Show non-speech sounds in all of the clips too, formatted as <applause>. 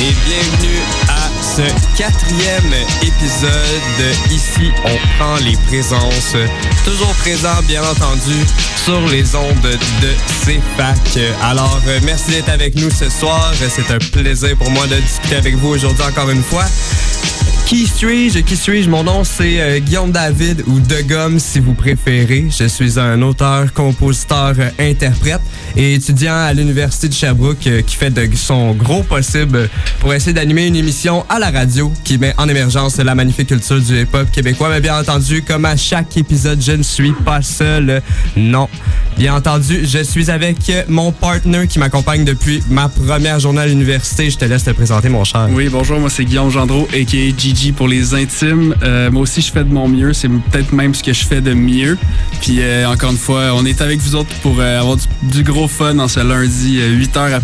Et bienvenue à ce quatrième épisode. Ici, on prend les présences, toujours présents bien entendu sur les ondes de CFAC. Alors, euh, merci d'être avec nous ce soir. C'est un plaisir pour moi de discuter avec vous aujourd'hui encore une fois. Qui suis-je? Qui suis-je? Mon nom, c'est euh, Guillaume David ou De Gomme, si vous préférez. Je suis un auteur, compositeur, euh, interprète et étudiant à l'Université de Sherbrooke euh, qui fait de son gros possible pour essayer d'animer une émission à la radio qui met en émergence la magnifique culture du hip-hop québécois. Mais bien entendu, comme à chaque épisode, je ne suis pas seul. Non. Bien entendu, je suis avec mon partner qui m'accompagne depuis ma première journée à l'université. Je te laisse te présenter, mon cher. Oui, bonjour, moi c'est Guillaume Gendreau, a.k.a. Gigi pour les intimes. Euh, moi aussi, je fais de mon mieux. C'est peut-être même ce que je fais de mieux. Puis, euh, encore une fois, on est avec vous autres pour euh, avoir du, gros fun en ce lundi, 8h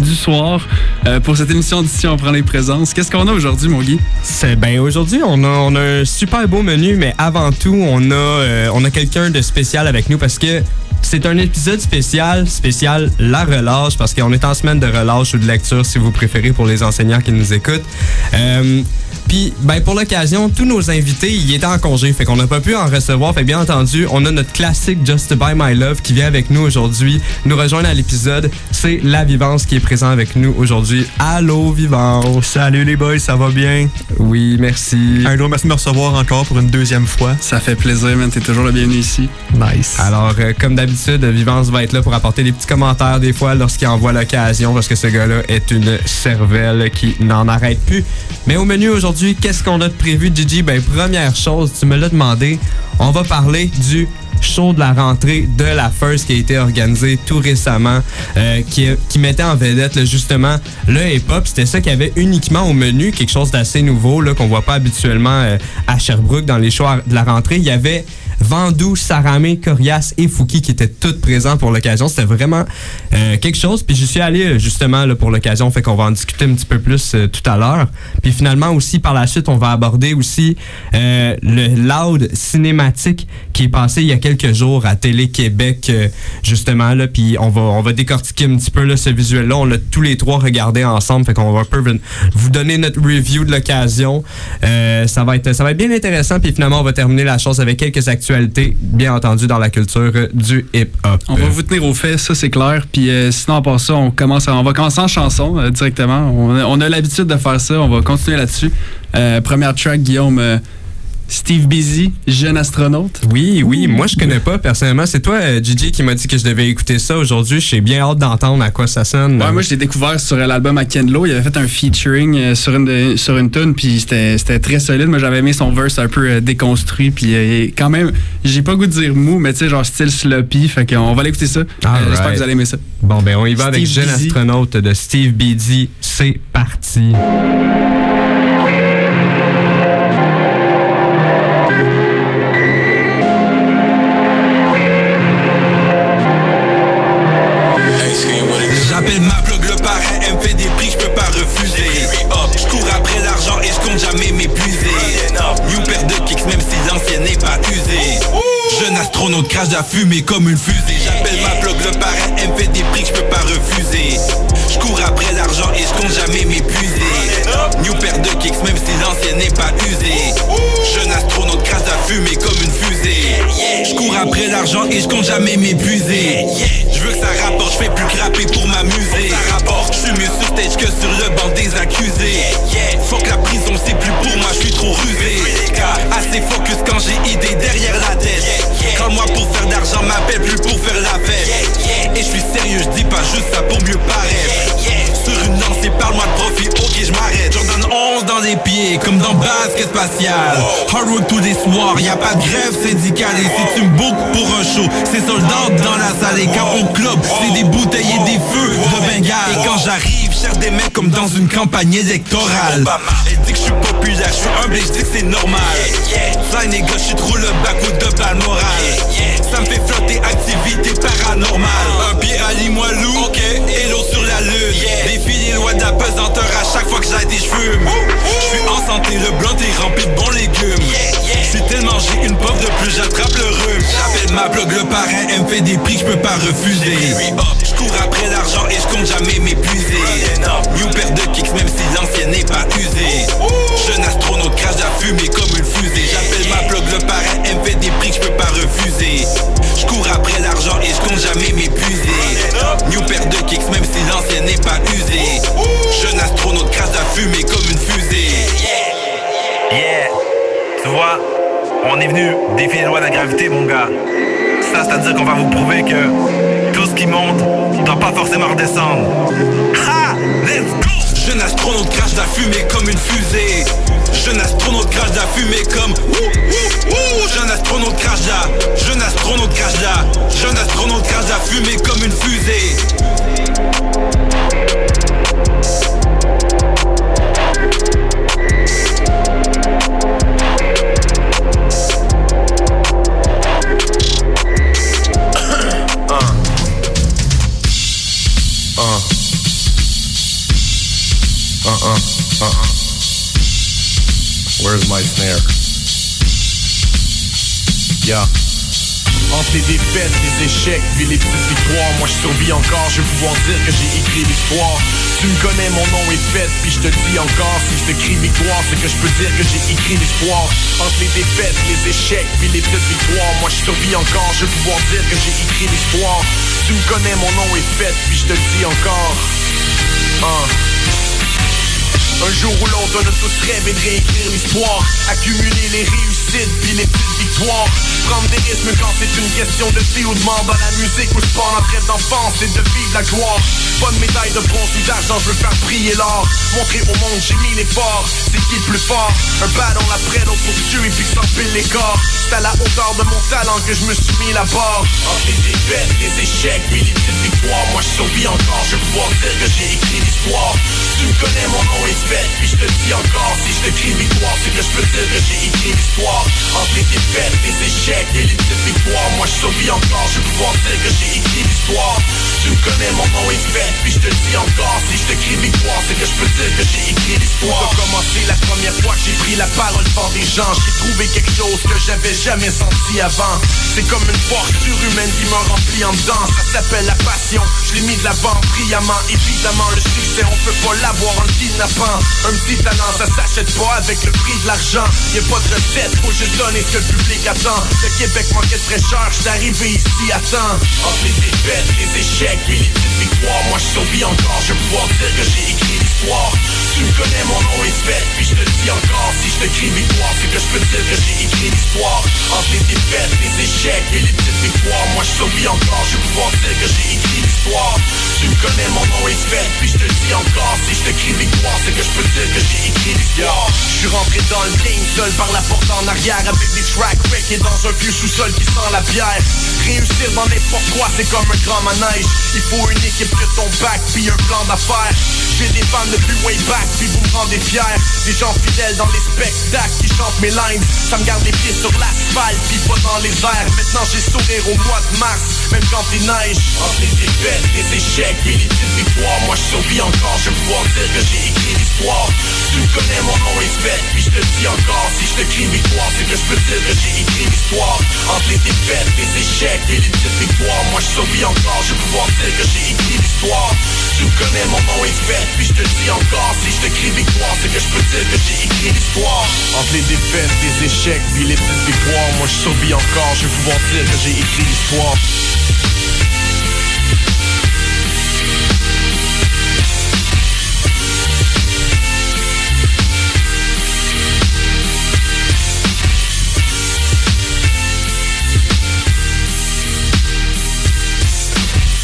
du soir. Euh, pour cette émission d'ici, on prend les présences. Qu'est-ce qu'on a aujourd'hui, mon Guy? C'est ben aujourd'hui on a, un super beau menu, mais avant tout on a euh, on a quelqu'un de spécial avec nous parce que c'est un épisode spécial, spécial la relâche parce qu'on est en semaine de relâche ou de lecture si vous préférez pour les enseignants qui nous écoutent. Euh, puis, ben pour l'occasion, tous nos invités, ils étaient en congé, fait qu'on n'a pas pu en recevoir. Fait que bien entendu, on a notre classique Just By My Love qui vient avec nous aujourd'hui, nous rejoindre à l'épisode. C'est La Vivance qui est présent avec nous aujourd'hui. Allô, Vivance! Salut les boys, ça va bien? Oui, merci. Un gros merci de me recevoir encore pour une deuxième fois. Ça fait plaisir, man. T'es toujours le bienvenu ici. Nice. Alors, euh, comme d'habitude, Vivance va être là pour apporter des petits commentaires des fois lorsqu'il en voit l'occasion, parce que ce gars-là est une cervelle qui n'en arrête plus. Mais au menu aujourd'hui, qu'est-ce qu'on a de prévu, Gigi? Ben, première chose, tu me l'as demandé, on va parler du show de la rentrée de la First qui a été organisé tout récemment, euh, qui, mettait en vedette justement le hip-hop. C'était ça qu'il y avait uniquement au menu, quelque chose d'assez nouveau là, qu'on voit pas habituellement euh, à Sherbrooke dans les shows de la rentrée. Il y avait Vandou, Saramé, Corias et Fouki qui étaient toutes présents pour l'occasion. C'était vraiment euh, quelque chose. Puis j'y suis allé euh, justement là, pour l'occasion, fait qu'on va en discuter un petit peu plus euh, tout à l'heure. Puis finalement aussi par la suite, on va aborder aussi euh, le loud cinématique qui est passé il y a quelques jours à Télé-Québec euh, justement là. Puis on va on va décortiquer un petit peu là, ce visuel-là. On l'a tous les trois regardé ensemble, fait qu'on va un peu vous donner notre review de l'occasion. Euh, ça va être ça va être bien intéressant. Puis finalement, on va terminer la chose avec quelques bien entendu, dans la culture du hip-hop. On va vous tenir au fait, ça c'est clair. Puis euh, sinon, part ça, on, commence à- on va commencer en chanson euh, directement. On, a- on a l'habitude de faire ça. On va continuer là-dessus. Euh, première track, Guillaume. Steve Busy, jeune astronaute? Oui, oui, moi je connais pas personnellement. C'est toi, euh, Gigi, qui m'a dit que je devais écouter ça aujourd'hui. J'ai bien hâte d'entendre à quoi ça sonne. Ouais, moi, je l'ai découvert sur euh, l'album à Ken Lo. Il avait fait un featuring euh, sur une, sur une tune, puis c'était très solide. Moi, j'avais aimé son verse un peu déconstruit, puis quand même, j'ai pas goût de dire mou, mais tu sais, genre style sloppy. Fait qu'on va l'écouter ça. J'espère que vous allez aimer ça. Bon, ben on y va avec Jeune Busy. astronaute de Steve Beatty. C'est parti. La fumée comme une fusée. J'appelle ma blog le parrain, elle me fait des prix, je peux pas refuser. Je cours après l'argent et je compte jamais m'épuiser. New paire de kicks, même si l'ancienne n'est pas usée. Jeune astronaute de la fumée comme une fusée. Je cours après l'argent et je compte jamais m'épuiser. Je veux que ça rapporte, je fais plus que rapper pour m'amuser. Je suis mieux sur stage que sur le banc des accusés. Faut que la prison c'est plus pour moi, je suis trop rusé. Assez focus quand j'ai idée derrière la tête. Quand moi pour faire d'argent m'appelle plus pour faire la fête. Et je suis sérieux, je dis pas juste ça pour mieux paraître. Sur une lancée, parle-moi de profit, ok je m'arrête. Jordan 11 dans les pieds, comme dans basket spatial. Hard tous les soirs, y a pas de grève syndicale. Et si tu me pour un show, c'est sold out dans la salle. Et quand on club, c'est des bouteilles et des feux. j'arrive, cherche des mecs comme dans une campagne électorale Je suis populaire, je suis humble et je dis que c'est normal. Ça les gars, je trop le bac ou de balle morale. Ça me fait flotter activité paranormale. Un pied à Limoilou, ok, et l'autre sur la lune. Défie les lois de la pesanteur à chaque fois que j'ai des fume Je suis en santé, le blanc est rempli de bons légumes Si tellement j'ai une pof de plus, j'attrape le rhume J'appelle ma blog le parrain, elle me fait des prix je peux pas refuser. Je cours après l'argent et je compte jamais m'épuiser. New paire de kicks même si l'ancienne n'est pas usée. Jeune astronaute crache la fumée comme une fusée. J'appelle ma blog le parrain, elle me fait des prix je peux pas refuser on est venu défier les lois de la gravité, mon gars. Ça, c'est-à-dire qu'on va vous prouver que tout ce qui monte doit pas forcément redescendre. Ha! Let's go! Jeune astronaute crache la fumée comme une fusée Jeune astronaute crache la fumée comme ouh, ouh, ouh. Jeune astronaute crache la Jeune astronaute crache la Jeune astronaute crache la fumée comme une fusée Snare? Yeah. Entre les défaites, les échecs, puis les petites victoires, moi je survis encore, je vais pouvoir dire que j'ai écrit l'histoire. Tu me connais, mon nom est fait, puis je te dis encore, si je te crie victoire, c'est que je peux dire que j'ai écrit l'histoire. Entre les défaites, les échecs, puis les petites victoires, moi je survis encore, je vais pouvoir dire que j'ai écrit l'histoire. Tu me connais, mon nom est fait, puis je te dis encore. Hein. Un jour ou l'autre, on a tous rêvé de réécrire l'histoire Accumuler les réussites puis les petites victoires. Prendre des risques quand c'est une question de vie ou de mort Dans la musique ou sport, notre rêve d'enfance c'est de vivre la gloire. Pas de médaille de bronze ou d'argent, je veux faire briller l'or. Montrer au monde j'ai mis l'effort, c'est qui le plus fort? Un ballon après l'autre pour tuer puis s'empile les corps. C'est à la hauteur de mon talent que je me suis mis la barre Entre les défaites, les échecs puis les petites victoires. Moi je survis encore, je veux pouvoir dire que j'ai écrit l'histoire. Tu me connais, mon nom est fait, puis je te dis encore Si je te crie victoire, c'est que je peux dire que j'ai écrit l'histoire. Entre les défaites, les échecs et les petites victoires Moi je survis encore, je veux pouvoir dire que j'ai écrit l'histoire. Tu me connais, mon nom est fait, puis je te dis encore Si je te crie victoire, c'est que je peux dire que j'ai écrit l'histoire. Commencer la première fois que j'ai pris la parole devant des gens J'ai trouvé quelque chose que j'avais jamais senti avant. C'est comme une force surhumaine qui me remplit en dedans. Ça s'appelle la passion, je l'ai mis de l'avant brillamment. Évidemment le succès on peut pas l'avoir en kidnappant Un petit talent ça s'achète pas avec le prix de l'argent. Y'a pas de recette, faut juste donner ce que le public attend. Le Québec manquait de fraîcheur, j'suis arrivé ici à temps Entre les défaites, les échecs et les petites victoires. Moi je survis encore, je pouvoir dire que j'ai écrit l'histoire. Tu me connais, mon nom est fait, puis je te dis encore Si je te crie victoire, c'est que je peux dire que j'ai écrit l'histoire. Entre les défaites, les échecs et les petites victoires. Moi je survis encore, je pouvoir dire que j'ai écrit l'histoire. Tu me connais, mon nom est fait, puis je te dis encore Si je te crie victoire, c'est que peux que j'ai écrit Je suis rentré dans le game seul par la porte en arrière Avec des track wreck et dans un vieux sous-sol qui sent la bière. Réussir dans n'importe quoi, c'est comme un grand manège. Il faut une équipe que ton bac, puis un plan d'affaires. J'ai des fans depuis way back, puis vous me rendez fier. Des gens fidèles dans les spectacles qui chantent mes lines. Ça me garde les pieds sur l'asphalte, puis pas dans les airs. Maintenant j'ai sourire au mois de mars, même quand il neige. Entre les défaites, les échecs et les petites victoires Moi je survis encore, je pouvoir dire que j'ai écrit l'histoire Tu me connais, mon nom est fait, puis je te dis encore Si je te crie victoire, c'est que je peux dire que j'ai écrit l'histoire. Entre les défaites, les échecs et les petites victoires Moi je survis encore, je vais pouvoir dire que j'ai écrit l'histoire. Tu me connais, mon nom est fait, puis je te dis encore Si je te crie victoire, c'est que je peux dire que j'ai écrit l'histoire. Entre les défaites, les échecs, puis les petites victoires Moi je survis encore, je vais pouvoir dire que j'ai écrit l'histoire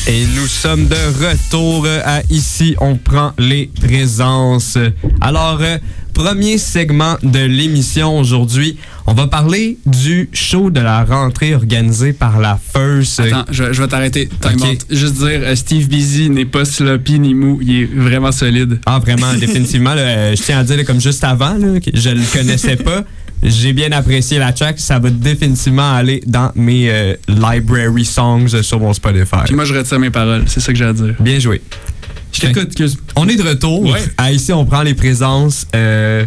Et nous sommes de retour à Ici, on prend les présences. Alors, euh, premier segment de l'émission aujourd'hui. On va parler du show de la rentrée organisé par la First. Attends, je, je vais t'arrêter. Time Ok. out. Juste dire, euh, Steve Busy n'est pas sloppy ni mou. Il est vraiment solide. Ah, vraiment, <laughs> définitivement. là, euh, je tiens à dire, là, comme juste avant, là, je le connaissais pas. J'ai bien apprécié la track. Ça va définitivement aller dans mes euh, library songs sur mon Spotify. Puis moi, je retire mes paroles. C'est ça que j'ai à dire. Bien joué. Je t'écoute. On est de retour. Ouais. À ici, on prend les présences euh,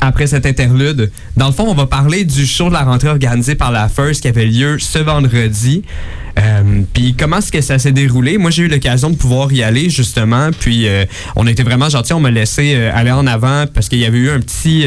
après cet interlude. Dans le fond, on va parler du show de la rentrée organisé par la First qui avait lieu ce vendredi. Euh, puis comment est-ce que ça s'est déroulé? Moi, j'ai eu l'occasion de pouvoir y aller, justement. Puis euh, on était vraiment gentils. On m'a laissé euh, aller en avant parce qu'il y avait eu un petit,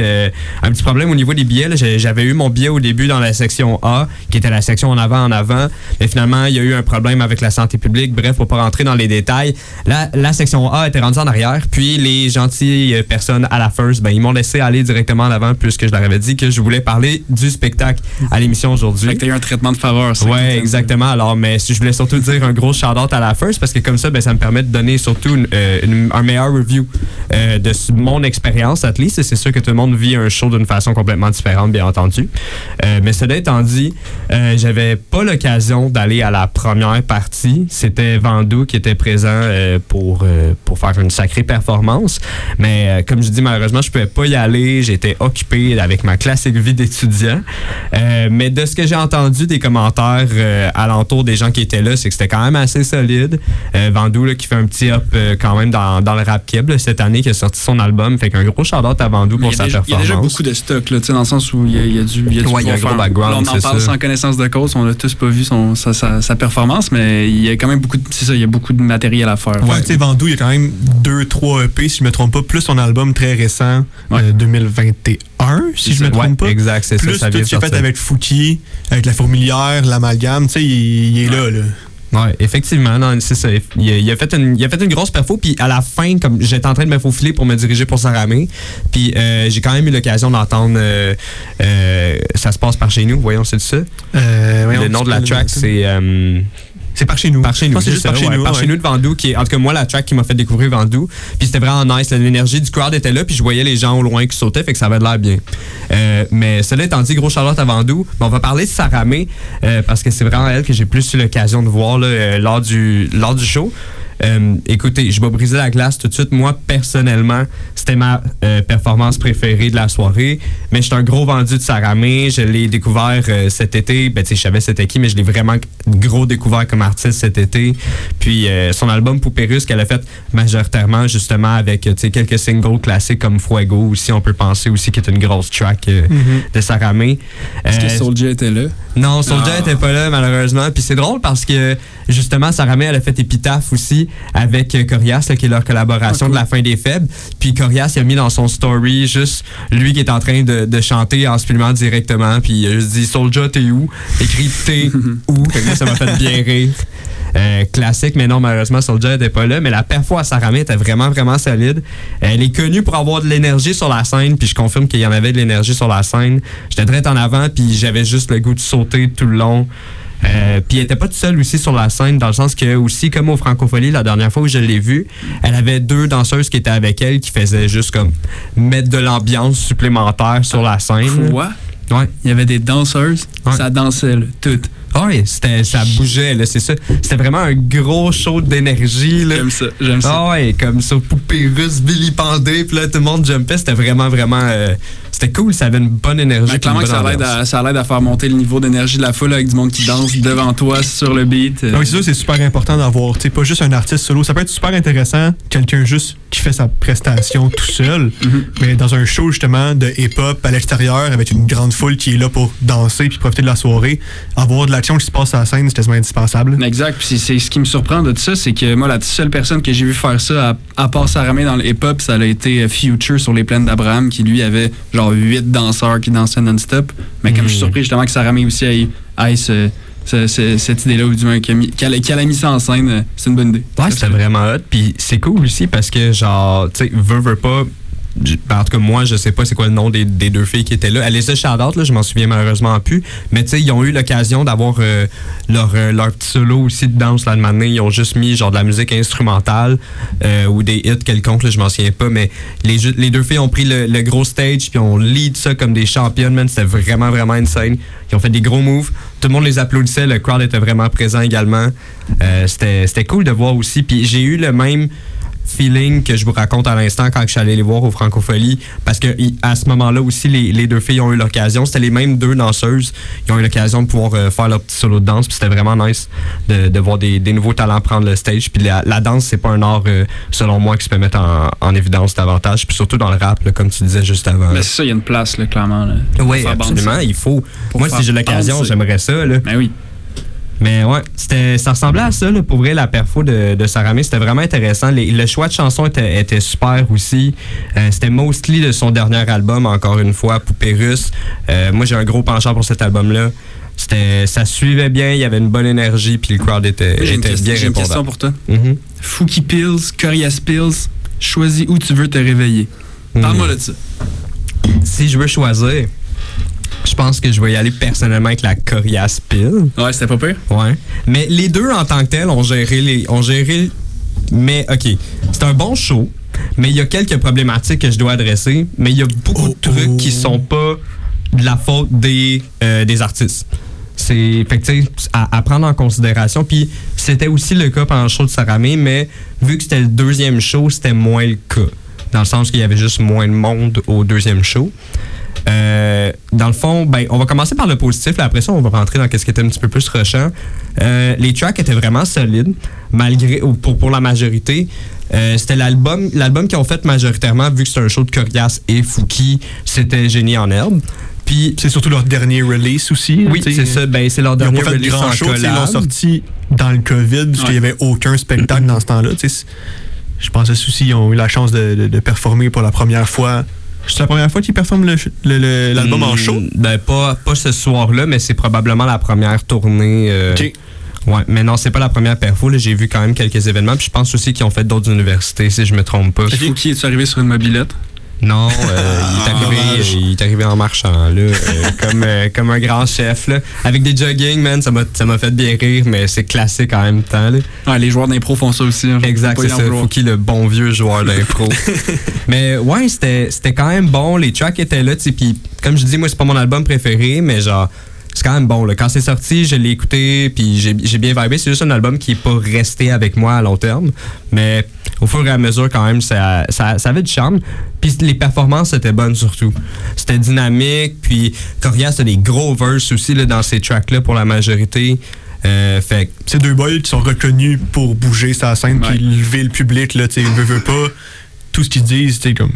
un petit problème au niveau des billets. J'avais eu mon billet au début dans la section A, qui était la section en avant, en avant. Mais finalement, il y a eu un problème avec la santé publique. Bref, faut pas rentrer dans les détails. La, la section A était rendue en arrière. Puis les gentilles personnes à la First, ben, ils m'ont laissé aller directement en avant puisque je leur avais dit que je voulais parler du spectacle à l'émission aujourd'hui. Fait que t'as eu un traitement de faveur. ça, Ouais, exactement. Alors, mais si je voulais surtout dire un gros shout-out à la First parce que comme ça, ben, ça me permet de donner surtout une- euh, une- un meilleur review euh, de mon expérience, at least. C'est sûr que tout le monde vit un show d'une façon complètement différente, bien entendu. Euh, mais cela étant dit, euh, j'avais pas l'occasion d'aller à la première partie. C'était Vandou qui était présent pour, pour faire une sacrée performance. Mais comme je dis, malheureusement, je pouvais pas y aller. J'étais occupé avec ma classique vie d'étudiant. Euh, mais de ce que j'ai entendu des commentaires euh, alentour des gens qui étaient là, c'est que c'était quand même assez solide. Euh, Vandou là, qui fait un petit up euh, quand même dans, dans le rap là, cette année, qui a sorti son album. Fait qu'un gros shout-out à Vandou pour sa a déjà, il y a performance. déjà beaucoup de stock, là, tu sais, dans le sens où il y a, y a du. Il y a du Ouais, il y a un pouvoir gros faire. background, Là, on en parle ça. sans connaissance de cause, on n'a tous pas vu son, sa, sa- sa performance, mais il y a quand même beaucoup de. C'est ça, il y a beaucoup de matériel à faire. Ouais, tu sais, Vandou, il y a quand même 2-3 EP, si je me trompe pas, plus son album très récent, Ouais. euh, 2021, si je me trompe Ouais, pas. exact, c'est ça. Tout ce a de fait avec Fouki, avec la fourmilière, l'amalgame, tu sais, il, il est là, là. Ouais, effectivement, non, c'est ça. Il a, il a fait une, il a fait une grosse perfo, puis à la fin, comme j'étais en train de me faufiler pour me diriger pour Saramé, puis euh, j'ai quand même eu l'occasion d'entendre euh, euh, Ça se passe par chez nous, voyons, c'est ça? Le nom de la track, c'est... C'est par chez nous. Par chez Je nous. c'est juste par chez nous. Par chez nous de Vandou, qui est, en tout cas, moi, la track qui m'a fait découvrir Vandou. Puis c'était vraiment nice. L'énergie du crowd était là, puis je voyais les gens au loin qui sautaient, fait que ça avait l'air bien. Euh, mais cela étant dit, gros Charlotte à Vandou, mais on va parler de Saramé, euh, parce que c'est vraiment elle que j'ai plus eu l'occasion de voir là, euh, lors, du, lors du show. Euh, écoutez, je vais briser la glace tout de suite. Moi, personnellement, c'était ma euh, performance préférée de la soirée. Mais je suis un gros vendu de Saramé. Je l'ai découvert euh, cet été. Ben, tu sais, je savais c'était qui, mais je l'ai vraiment gros découvert comme artiste cet été. Puis euh, son album Poupée Russe qu'elle a fait majoritairement justement avec tu sais, quelques singles classiques comme Fuego aussi. On peut penser aussi qu'il est une grosse track euh, de Saramé. Est-ce que Soulja était là? non, Soulja Ah. était pas là, malheureusement. Puis c'est drôle parce que, justement, Saramé, elle a fait Épitaphe aussi avec euh, Corias, là, qui est leur collaboration de la fin des faibles. Puis Corias, il a mis dans son story juste lui qui est en train de, de chanter en se filmant directement. Puis il a juste dit Soulja, t'es où? Écrit t'es <laughs> où? Ça m'a fait bien rire. Euh, classique, mais non, malheureusement, Soulja n'était pas là. Mais la perfo à Saramé était vraiment, vraiment solide. Elle est connue pour avoir de l'énergie sur la scène, puis je confirme qu'il y en avait de l'énergie sur la scène. J'étais direct en avant, puis j'avais juste le goût de sauter tout le long. Euh, puis elle était pas toute seule aussi sur la scène, dans le sens que aussi, comme au Francophonie, la dernière fois où je l'ai vue, elle avait deux danseuses qui étaient avec elle qui faisaient juste comme mettre de l'ambiance supplémentaire sur la scène. Quoi? Ouais. Il y avait des danseuses, Ouais. ça dansait, là, toutes. Ah Oui, c'était, ça bougeait, là, c'est ça. C'était vraiment un gros show d'énergie, là. J'aime ça, j'aime ça. Ah ouais, comme ça, poupée russe, vilipendée, puis là, tout le monde jumpait. C'était vraiment, vraiment... euh, c'était cool, ça avait une bonne énergie. Ben, clairement que ça l'aide à, ça l'aide à faire monter le niveau d'énergie de la foule avec du monde qui danse devant toi sur le beat. Euh, Donc, c'est ça, c'est super important d'avoir, tu sais, pas juste un artiste solo. Ça peut être super intéressant, quelqu'un juste qui fait sa prestation tout seul, mais dans un show, justement, de hip-hop à l'extérieur, avec une grande foule qui est là pour danser puis profiter de la soirée, avoir de l'action qui se passe à la scène, c'est quasiment indispensable. Exact. Puis c'est ce qui me surprend de tout ça, c'est que moi, la seule personne que j'ai vu faire ça, à, à part Saramé dans le hip-hop, ça a été euh, Future sur les plaines d'Abraham, qui lui avait genre huit danseurs qui dansaient non-stop. Mais comme je suis surpris justement que aussi ait ce- ce- ce- cette idée-là, ou du moins qu'elle a a mis ça en scène, euh, c'est une bonne idée. Ouais, c'était vraiment hot. Puis c'est cool aussi parce que, genre, tu sais, veux, veux pas, en tout cas, moi, je sais pas c'est quoi le nom des, des deux filles qui étaient là. Alyssa Shout-out, là, je m'en souviens malheureusement plus. Mais tu sais, ils ont eu l'occasion d'avoir euh, leur, euh, leur petit solo aussi de danse là, de. Ils ont juste mis genre de la musique instrumentale euh, ou des hits quelconques, là, je m'en souviens pas. Mais les, les deux filles ont pris le, gros stage puis ont lead ça comme des championnes, man. C'était vraiment, vraiment insane. Ils ont fait des gros moves. Tout le monde les applaudissait. Le crowd était vraiment présent également. C'était cool de voir aussi. Puis j'ai eu le même feeling que je vous raconte à l'instant quand je suis allé les voir au Francofolie parce que à ce moment-là aussi les, les deux filles ont eu l'occasion c'était les mêmes deux danseuses ils ont eu l'occasion de pouvoir euh, faire leur petit solo de danse puis c'était vraiment nice de, de voir des, des nouveaux talents prendre le stage puis la, la danse c'est pas un art euh, selon moi qui se peut mettre en, en évidence davantage puis surtout dans le rap là, comme tu disais juste avant Mais c'est ça, il y a une place, là, clairement. Là, oui absolument il faut Pour moi si j'ai l'occasion j'aimerais ça là. Ben oui. Mais ouais, c'était, ça ressemblait à ça, là, pour vrai, la perfo de, de Saramé. C'était vraiment intéressant. Les- le choix de chansons était, était super aussi. Euh, c'était mostly de son dernier album, encore une fois, Poupée russe. Euh, moi, j'ai un gros penchant pour cet album-là. C'était, ça suivait bien, il y avait une bonne énergie, puis le crowd était, question, bien j'ai une question répondant. pour toi. Mhm. Fouki Pills, Corias Pills, choisis où tu veux te réveiller. Parle-moi de ça. Si je veux choisir, je pense que je vais y aller personnellement avec la Corias Pill. Ouais, c'était pas pire. Ouais. Mais les deux en tant que tels ont géré les. Ont géré. Mais OK. C'est un bon show. Mais il y a quelques problématiques que je dois adresser. Mais il y a beaucoup de trucs qui sont pas de la faute des, euh, des artistes. C'est à, à prendre en considération. Puis c'était aussi le cas pendant le show de Saramé, mais vu que c'était le deuxième show, c'était moins le cas. Dans le sens qu'il y avait juste moins de monde au deuxième show. Euh, dans le fond, ben, on va commencer par le positif. Là, après ça, on va rentrer dans ce qui était un petit peu plus rushant. Euh, les tracks étaient vraiment solides, malgré ou pour, pour la majorité. Euh, c'était l'album l'album qu'ils ont fait majoritairement, vu que c'est un show de Corias et Fouki, c'était Génie en herbe. Puis, C'est surtout leur dernier release aussi. oui, c'est ça. Ben, c'est leur Ils dernier pas fait de release grand en show. Ils l'ont sorti dans le COVID parce qu'il n'y avait aucun spectacle dans ce temps-là. Je pense que ils ont eu la chance de, de- de performer pour la première fois. C'est la première fois qu'ils performent le- le- le- l'album en Hmm, show? Ben, pas, pas ce soir-là, mais c'est probablement la première tournée. euh, Ok. Ouais, mais non, c'est pas la première perfo. là. J'ai vu quand même quelques événements. Puis je pense aussi qu'ils ont fait d'autres universités, si je me trompe pas. Fouki, es-tu arrivé sur une mobilette? Non, euh, <laughs> il, est arrivé, dommage. il est arrivé en marchant, là, euh, <laughs> comme, euh, comme un grand chef. Là. Avec des jogging, man, ça m'a ça m'a fait bien rire, mais c'est classique en même temps. Là. Ah, les joueurs d'impro font ça aussi. hein. Exact, c'est ça. Fouki, le bon vieux joueur d'impro. <laughs> mais ouais, c'était c'était quand même bon. Les tracks étaient là, tu sais. Puis comme je dis, moi, c'est pas mon album préféré, mais genre, c'est quand même bon. Là. Quand c'est sorti, je l'ai écouté, puis j'ai j'ai bien vibé. C'est juste un album qui est pas resté avec moi à long terme. Mais au fur et à mesure, quand même, ça, ça, ça avait du charme. Puis les performances étaient bonnes surtout. C'était dynamique. Puis Corias a des gros verses aussi là, dans ces tracks-là pour la majorité. Euh, fait que C'est deux boys qui sont reconnus pour bouger sa scène puis lever le public. Là, tu sais, veut, veut pas. Tout ce qu'ils disent, tu sais, comme.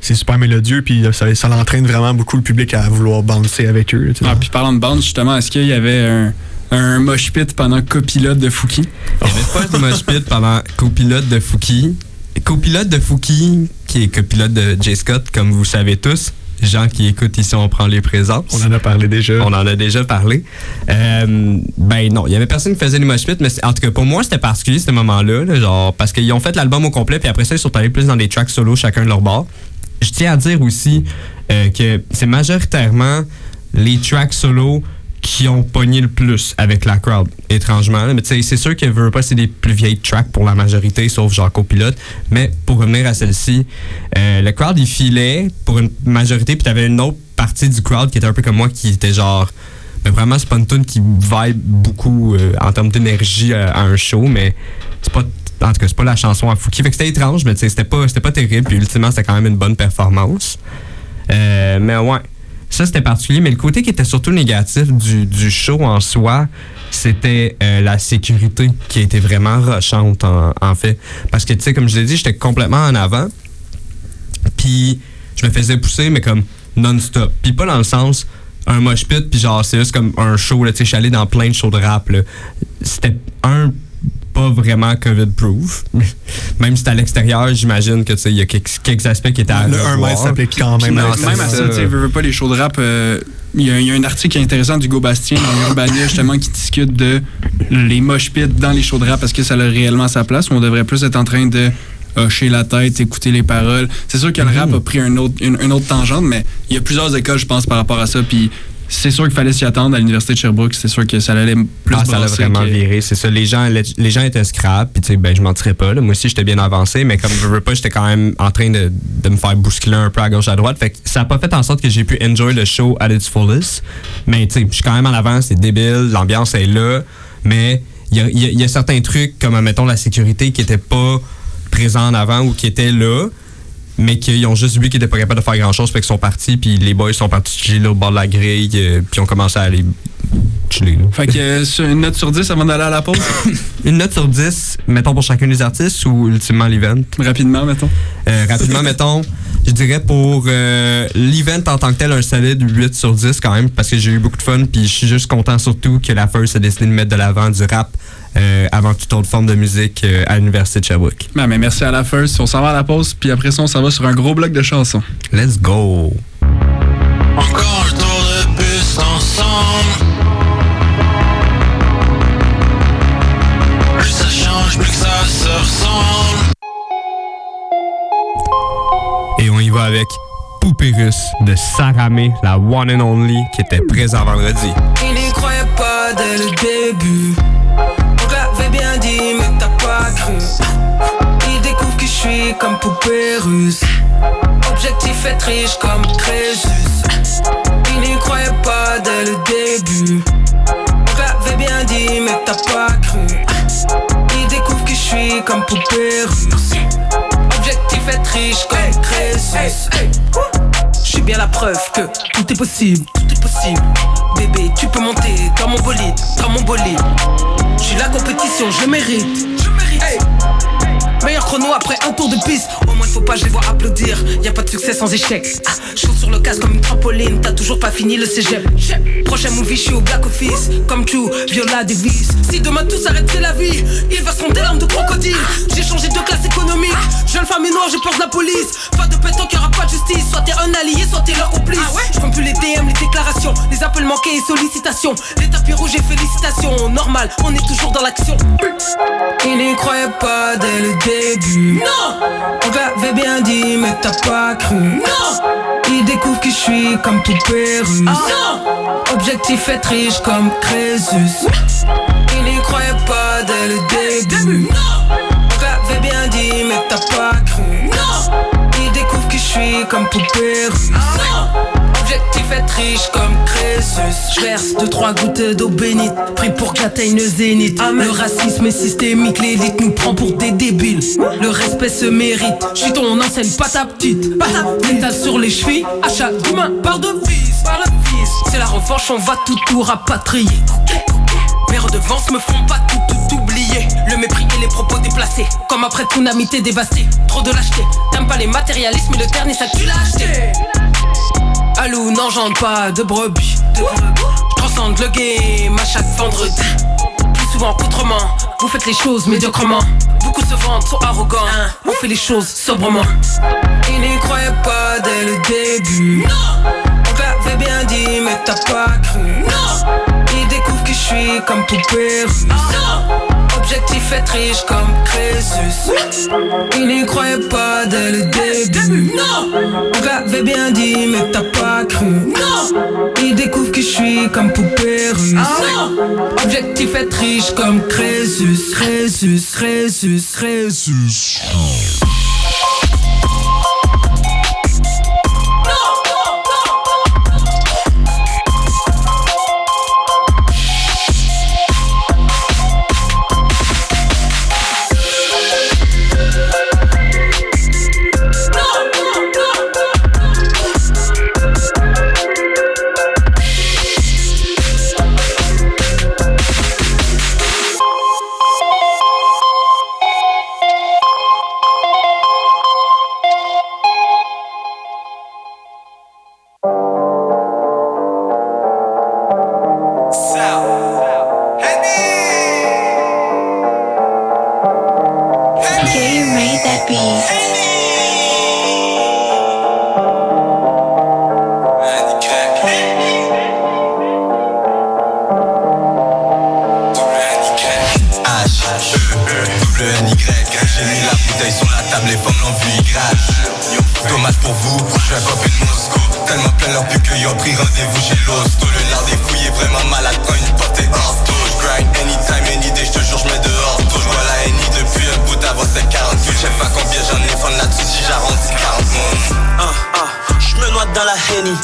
C'est super mélodieux, puis ça, ça l'entraîne vraiment beaucoup le public à vouloir bouncer avec eux. Ah, puis parlant de bande, justement, est-ce qu'il y avait un, un mosh pit pendant copilote de Fouki? Il n'y avait pas de mosh pit pendant copilote de Fouki. Copilote de Fouki, qui est copilote de J. Scott, comme vous savez tous. Gens qui écoutent ici, on prend les présences. On en a parlé déjà. On en a déjà parlé. Euh, ben non, il y avait personne qui faisait les mosh pits, mais en tout cas pour moi c'était particulier ce moment-là, là, genre parce qu'ils ont fait l'album au complet, puis après ça ils sont allés plus dans des tracks solo chacun de leur bord. Je tiens à dire aussi euh, que c'est majoritairement les tracks solo qui ont pogné le plus avec la crowd, étrangement. Mais c'est sûr que veut pas, c'est des plus vieilles tracks pour la majorité, sauf genre copilote. Mais pour revenir à celle-ci, euh, le crowd il filait pour une majorité, puis t'avais une autre partie du crowd qui était un peu comme moi, qui était genre. Mais vraiment, c'est pas une tune qui vibe beaucoup euh, en termes d'énergie euh, à un show, mais c'est pas. En tout cas, c'est pas la chanson à Fouki. Fait que c'était étrange, mais c'était pas, pas terrible. Puis ultimement, c'était quand même une bonne performance. Euh, mais ouais, ça c'était particulier. Mais le côté qui était surtout négatif du, show en soi, c'était euh, la sécurité qui était vraiment rochante en, en fait. Parce que tu sais, comme je l'ai dit, j'étais complètement en avant. Puis je me faisais pousser, mais comme non-stop. Puis pas dans le sens un mosh pit, puis genre c'est juste comme un show. là. Tu sais, je suis allé dans plein de shows de rap. là. C'était un pas vraiment COVID-proof. <laughs> Même si c'était à l'extérieur, j'imagine que tu sais, il y a quelques, quelques aspects qui étaient à Le 1 revoir. mètre s'applique quand même. c'est même à ça. tu sais, veux, veux pas les shows de rap. euh, Il y, a- il y a un article intéressant d'Hugo Bastien dans Urbania justement qui discute de les mosh pits dans les shows de rap. Est-ce que ça a réellement sa place ou on devrait plus être en train de hocher la tête, écouter les paroles? C'est sûr que le rap a pris un autre, une, une autre tangente, mais il y a plusieurs écoles, je pense, par rapport à ça. Puis c'est sûr qu'il fallait s'y attendre à l'université de Sherbrooke. C'est sûr que ça allait plus Ah, ça l'a brasser vraiment que- viré, c'est ça. Les gens, les, les gens étaient scrap, puis tu sais, ben, je mentirais pas. là. Moi aussi, j'étais bien avancé, mais comme je veux pas, j'étais quand même en train de, de me faire bousculer un peu à gauche, à droite. Fait que ça a pas fait en sorte que j'ai pu enjoy le show at its fullest. Mais tu sais, je suis quand même en avant, c'est débile, l'ambiance est là, mais il y a, il y a- il y a certains trucs, comme, mettons, la sécurité qui était pas présent en avant ou qui était là. Mais qu'ils ont juste vu qu'ils étaient pas capables de faire grand chose, fait qu'ils sont partis, puis les boys sont partis chiller au bord de la grille, euh, puis ont commencé à aller chiller. là. Fait que euh, une note sur 10 avant d'aller à la pause, <coughs> Une note sur 10, mettons pour chacun des artistes ou ultimement l'event? rapidement, mettons. Euh, rapidement, <laughs> mettons, je dirais pour euh, l'event en tant que tel, un solide 8 sur 10 quand même, parce que j'ai eu beaucoup de fun, puis je suis juste content surtout que la First a décidé de mettre de l'avant du rap euh, avant toute autre forme de musique euh, à l'Université de Sherbrooke. Ben, mais merci à la first. On s'en va à la pause, puis après ça, on s'en va sur un gros bloc de chansons. Let's go! Encore un tour de bus ensemble. Plus ça change, plus que ça se ressemble. Et on y va avec Poupée russe de Saramé, la one and only, qui était présent vendredi. Il n'y croyait pas dès le début. Cru. Il découvre que je suis comme poupée russe. Objectif être riche comme Crésus. Il n'y croyait pas dès le début. On l'avait bien dit, mais t'as pas cru. Il découvre que je suis comme poupée russe. Objectif être riche comme Crésus. Je suis bien la preuve que tout est possible, tout est possible. Bébé, tu peux monter dans mon bolide, dans mon bolide. Je suis la compétition, je. Je mérite. Meilleur chrono après un tour de piste. Au moins, il faut pas, je les vois applaudir. Y a pas de succès sans échec. Ah, je saute sur le casque comme une trampoline. T'as toujours pas fini le cégep. Prochain movie, je suis au Black Office. Comme tu, Viola Davis. Si demain tout s'arrête, c'est la vie. Il va des larmes de crocodile. J'ai changé de classe économique. Jeune femme et noire, je pense la police. Pas de pétanque, y aura pas de justice. Soit t'es un allié, soit t'es leur complice. Je compte plus les DM, les déclarations, les appels manqués et sollicitations. Les tapis rouges et félicitations. Normal, on est toujours dans l'action. Il n'y croyait pas dès le début. Non! On l'avait bien dit, mais t'as pas cru. Non! Il découvre que je suis comme poupée russe. non! Objectif être riche comme Crésus. Il n'y croyait pas dès le début. Non! On l'avait bien dit, mais t'as pas cru. Non! Il découvre que je suis comme russe. non! Objectif être riche comme Crésus. Verse deux trois gouttes d'eau bénite, pris pour qu'atteigne le zénith. Le racisme est systémique, l'élite nous prend pour des débiles. Le respect se mérite. Je suis ton enseigne, pas ta petite. Pas ta petite. Sur les chevilles, à chaque humain par de vis, par de vis. C'est la revanche, on va tout tout rapatrier. Mes redevances me font pas tout tout oublier Le mépris et les propos déplacés Comme après Tsunami t'es dévasté Trop de lâcheté T'aimes pas les matérialismes mais le dernier ça tu l'as acheté Alou n'engendre pas de brebis. Je transcende le game à chaque vendredi. Plus souvent qu'autrement Vous faites les choses médiocrement. Beaucoup se vendent, sont arrogants. On fait les choses sobrement. Il n'y croyait pas dès le début. On l'avait bien dit mais t'as pas cru. Il découvre que je suis comme poupée russe Objectif être riche comme Crésus. Il n'y croyait pas dès le début. On l'avait bien dit mais t'as pas cru. Il découvre que je suis comme poupée russe. Objectif être riche comme Crésus. Crésus, Crésus, Crésus dans la Henny.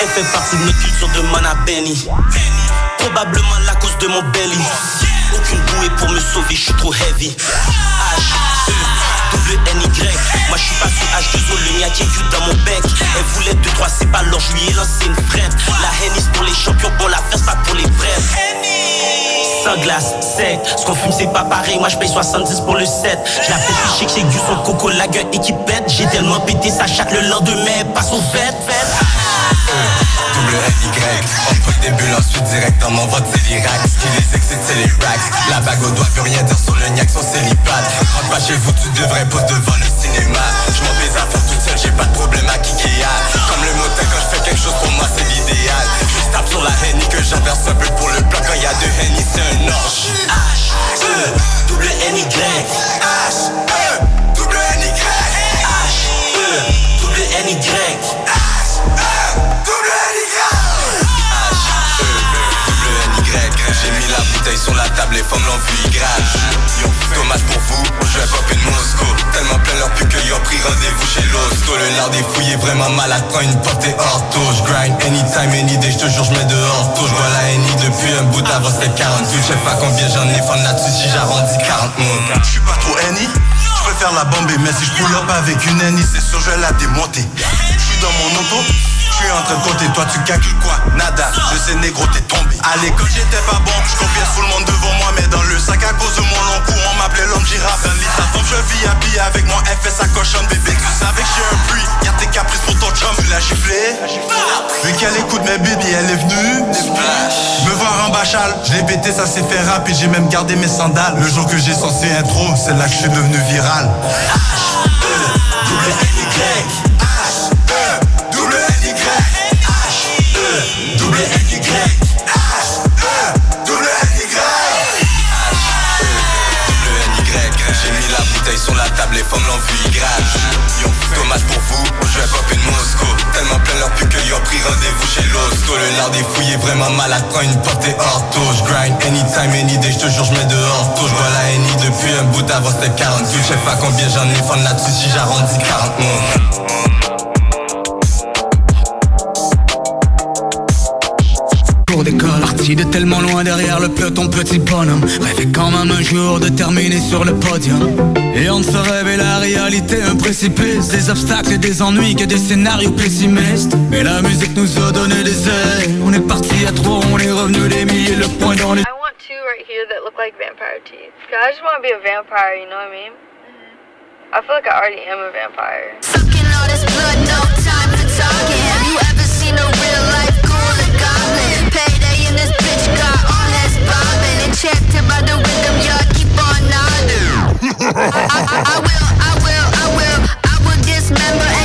Elle fait partie de notre culture de mana Benny Probablement la cause de mon belly. Aucune bouée pour me sauver, je suis trop heavy. H, E, W, N, Y. Moi je suis pas sous H2O, le niaque est dans mon bec. Elle voulait 2, 3, c'est pas l'or, je lui ai lancé une frette. La Henny c'est pour les champions, on la fait pas pour les brefs Sunglass, sec, ce qu'on fume c'est pas pareil, moi je paye 70 pour le set. Je la fais ficher que j'ai du son coco, la gueule et qui pète. J'ai tellement pété sa chatte le lendemain, passe au fait, fait Double Y On prend des bulles ensuite direct en envoie de l'Irak Ce qui les excite c'est les racks La bague au doigt veut rien dire sur le niaque son célibat. Rentre pas chez vous tu devrais pas devant le cinéma. Je m'en vais à faire toute seule j'ai pas de problème à Kikea Comme le moteur quand je fais quelque chose pour moi c'est l'idéal Je tape sur la henny que j'inverse un peu pour le plat Quand y a deux henny c'est un orge. H, E, double N, Y. H, E, double N, Y. H, E, double N, Y H, E, double N, Y J'ai mis la bouteille sur la table, les femmes ils grattent Dommage pour vous, je vais popper de Moscou. Tellement plein leur pu qu'ils ont pris rendez-vous chez l'hosto. Le lard des fouilles est vraiment malade, prends une portée ortho Je grind anytime, any day, je te jure, je mets dehors Je vois la depuis un bout avant c'était 48 Je sais pas combien j'en ai, fond là-dessus si j'arrondis 40 mots Je suis pas trop NI, je préfère la bomber Mais si je pull up avec une NI, c'est sûr je la démonter. Je suis dans mon auto je suis en train de compter, toi tu calcules quoi? Nada, je sais négro t'es tombé. À l'école j'étais pas bon, je copiais tout le monde devant moi Mais dans le sac à cause de mon long cou, on m'appelait l'homme girafe. Dans lit femme, je vis habillé avec mon FS à cochonne Bébé, tu savais que j'ai un bruit, y'a tes caprices pour ton chum Tu l'as giflé. Vu qu'elle écoute mes baby, elle est venue. Me voir en bachal, je l'ai pété, ça s'est fait rap Et j'ai même gardé mes sandales. Le jour que j'ai censé intro, c'est là que je suis devenu viral grattent Dommage pour vous, je vais popper de Moscou. Tellement plein leur pu qu'ils ont pris rendez-vous chez l'hosto. Le lard des fouilles est vraiment malade, prends une portée ortho Je grind anytime, any day, je jure, je mets dehors Je vois la NI depuis un bout avant c'était 48 Je sais pas combien j'en ai, fond là-dessus si j'arrondis 40 mots Parti de tellement loin derrière le peloton petit bonhomme Rêvait quand même un jour de terminer sur le podium Et on se rêvait la réalité un précipice Des obstacles et des ennuis que des scénarios pessimistes Mais la musique nous a donné des ailes On est parti à trois, on est revenu des milliers Le point dans les... I want two right here that look like vampire teeth. Cause I just want to be a vampire, you know what I mean? I feel like I already am a vampire. Sucking all this blood, no time for talking. Have you ever seen a real life Enchanted by the rhythm, y'all keep on nodding. <laughs> I, I, I will, I will, I will, I will dismember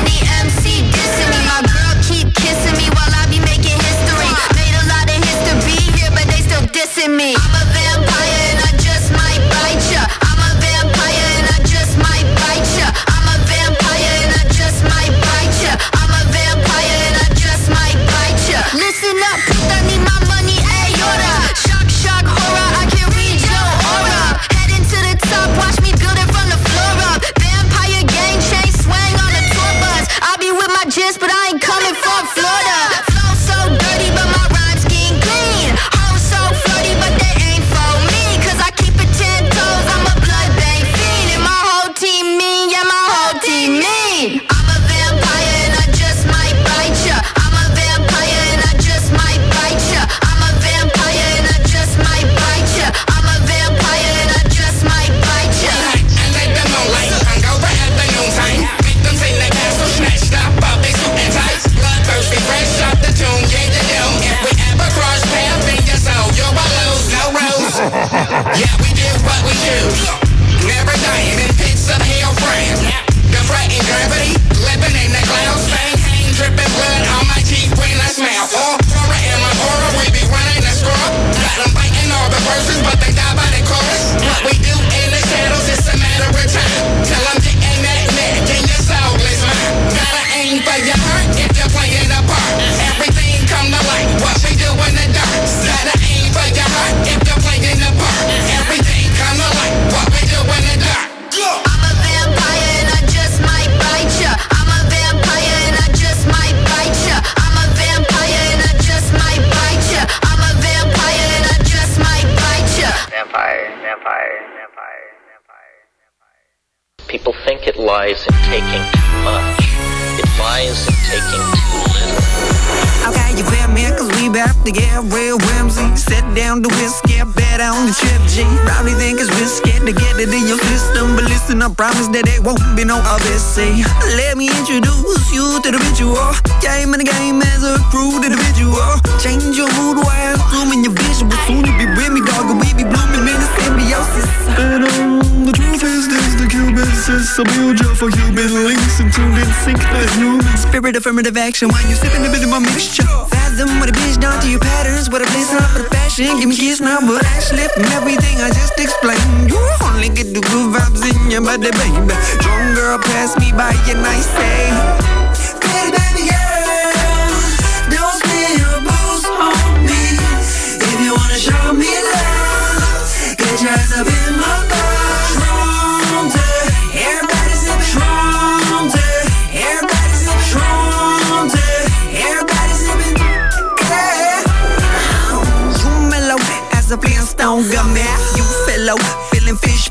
lies taking too much. Lies in taking too little. Okay, you feel me? Cause we about to get real whimsy. Sit down to whiskey, bet on the trip G. Probably think it's risky to get it in your system. But listen, I promise that it won't be no ABC. Let me introduce you to the visual. Game in the game as a crude individual. Change your mood while I'm assuming your visual. Soon you be with me, dog, we be blooming in the symbiosis. And um, the truth is this, the Cuban says I build for human links and tuned in sync as humans. Spirit affirmative action while you sipping a bit of my mixture. Fathom what a bitch done to your patterns. What a place not for the fashion. Give me kiss now, but actually from everything I just explained. You only get the good vibes in your body, baby. Drunk girl pass me by and I say, Baby, baby girl,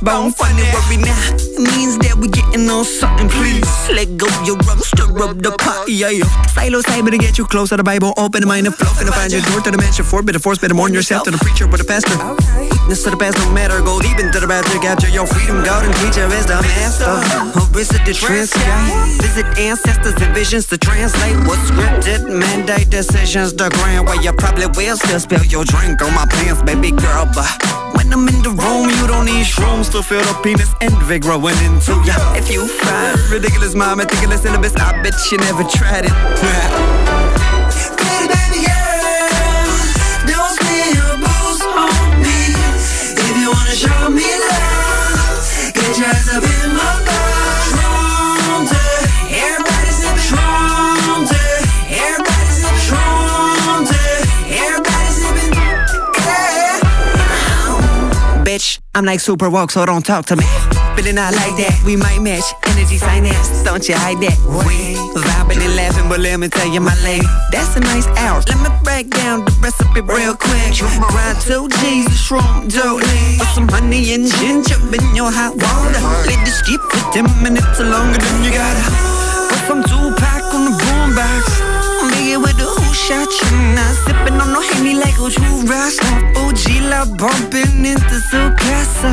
fishbone. Funny worry now. Means that we getting on something. Please let go your rum, stir up the pot. Yeah, yeah. Silo cyber to get you close to the Bible. Open mind and flow. Finna find your door to the mansion. Forbid the force, better warn yourself to the preacher or the pastor. Weakness to the past, no matter. Go deep into the bathroom. Capture your freedom. God and teacher is the master. Or visit the transcribe. Visit ancestors and visions to translate what's scripted. Mandate decisions. The grand way you probably will still spill your drink on my pants, baby girl. But when I'm in the room, you don't need shrooms to feel the penis and envy into ya. If you find ridiculous, mom, meticulous syllabus, I bet you never tried it. Girl, don't your on me. If you wanna show me love, get your ass up I'm like super woke, so don't talk to me. Feeling not like that, we might match. Energy finance, don't you hide that. We vibing and laughing, but let me tell you, my lady, that's a nice hour. Let me break down the recipe real quick. Grind two G's, shroom, Jolie. Put some honey and ginger in your hot water. Let this for 10 minutes longer than you gotta. Put some Tupac shot you now. Sipping on no Henny like true rock. OG la bumping into Sukasa.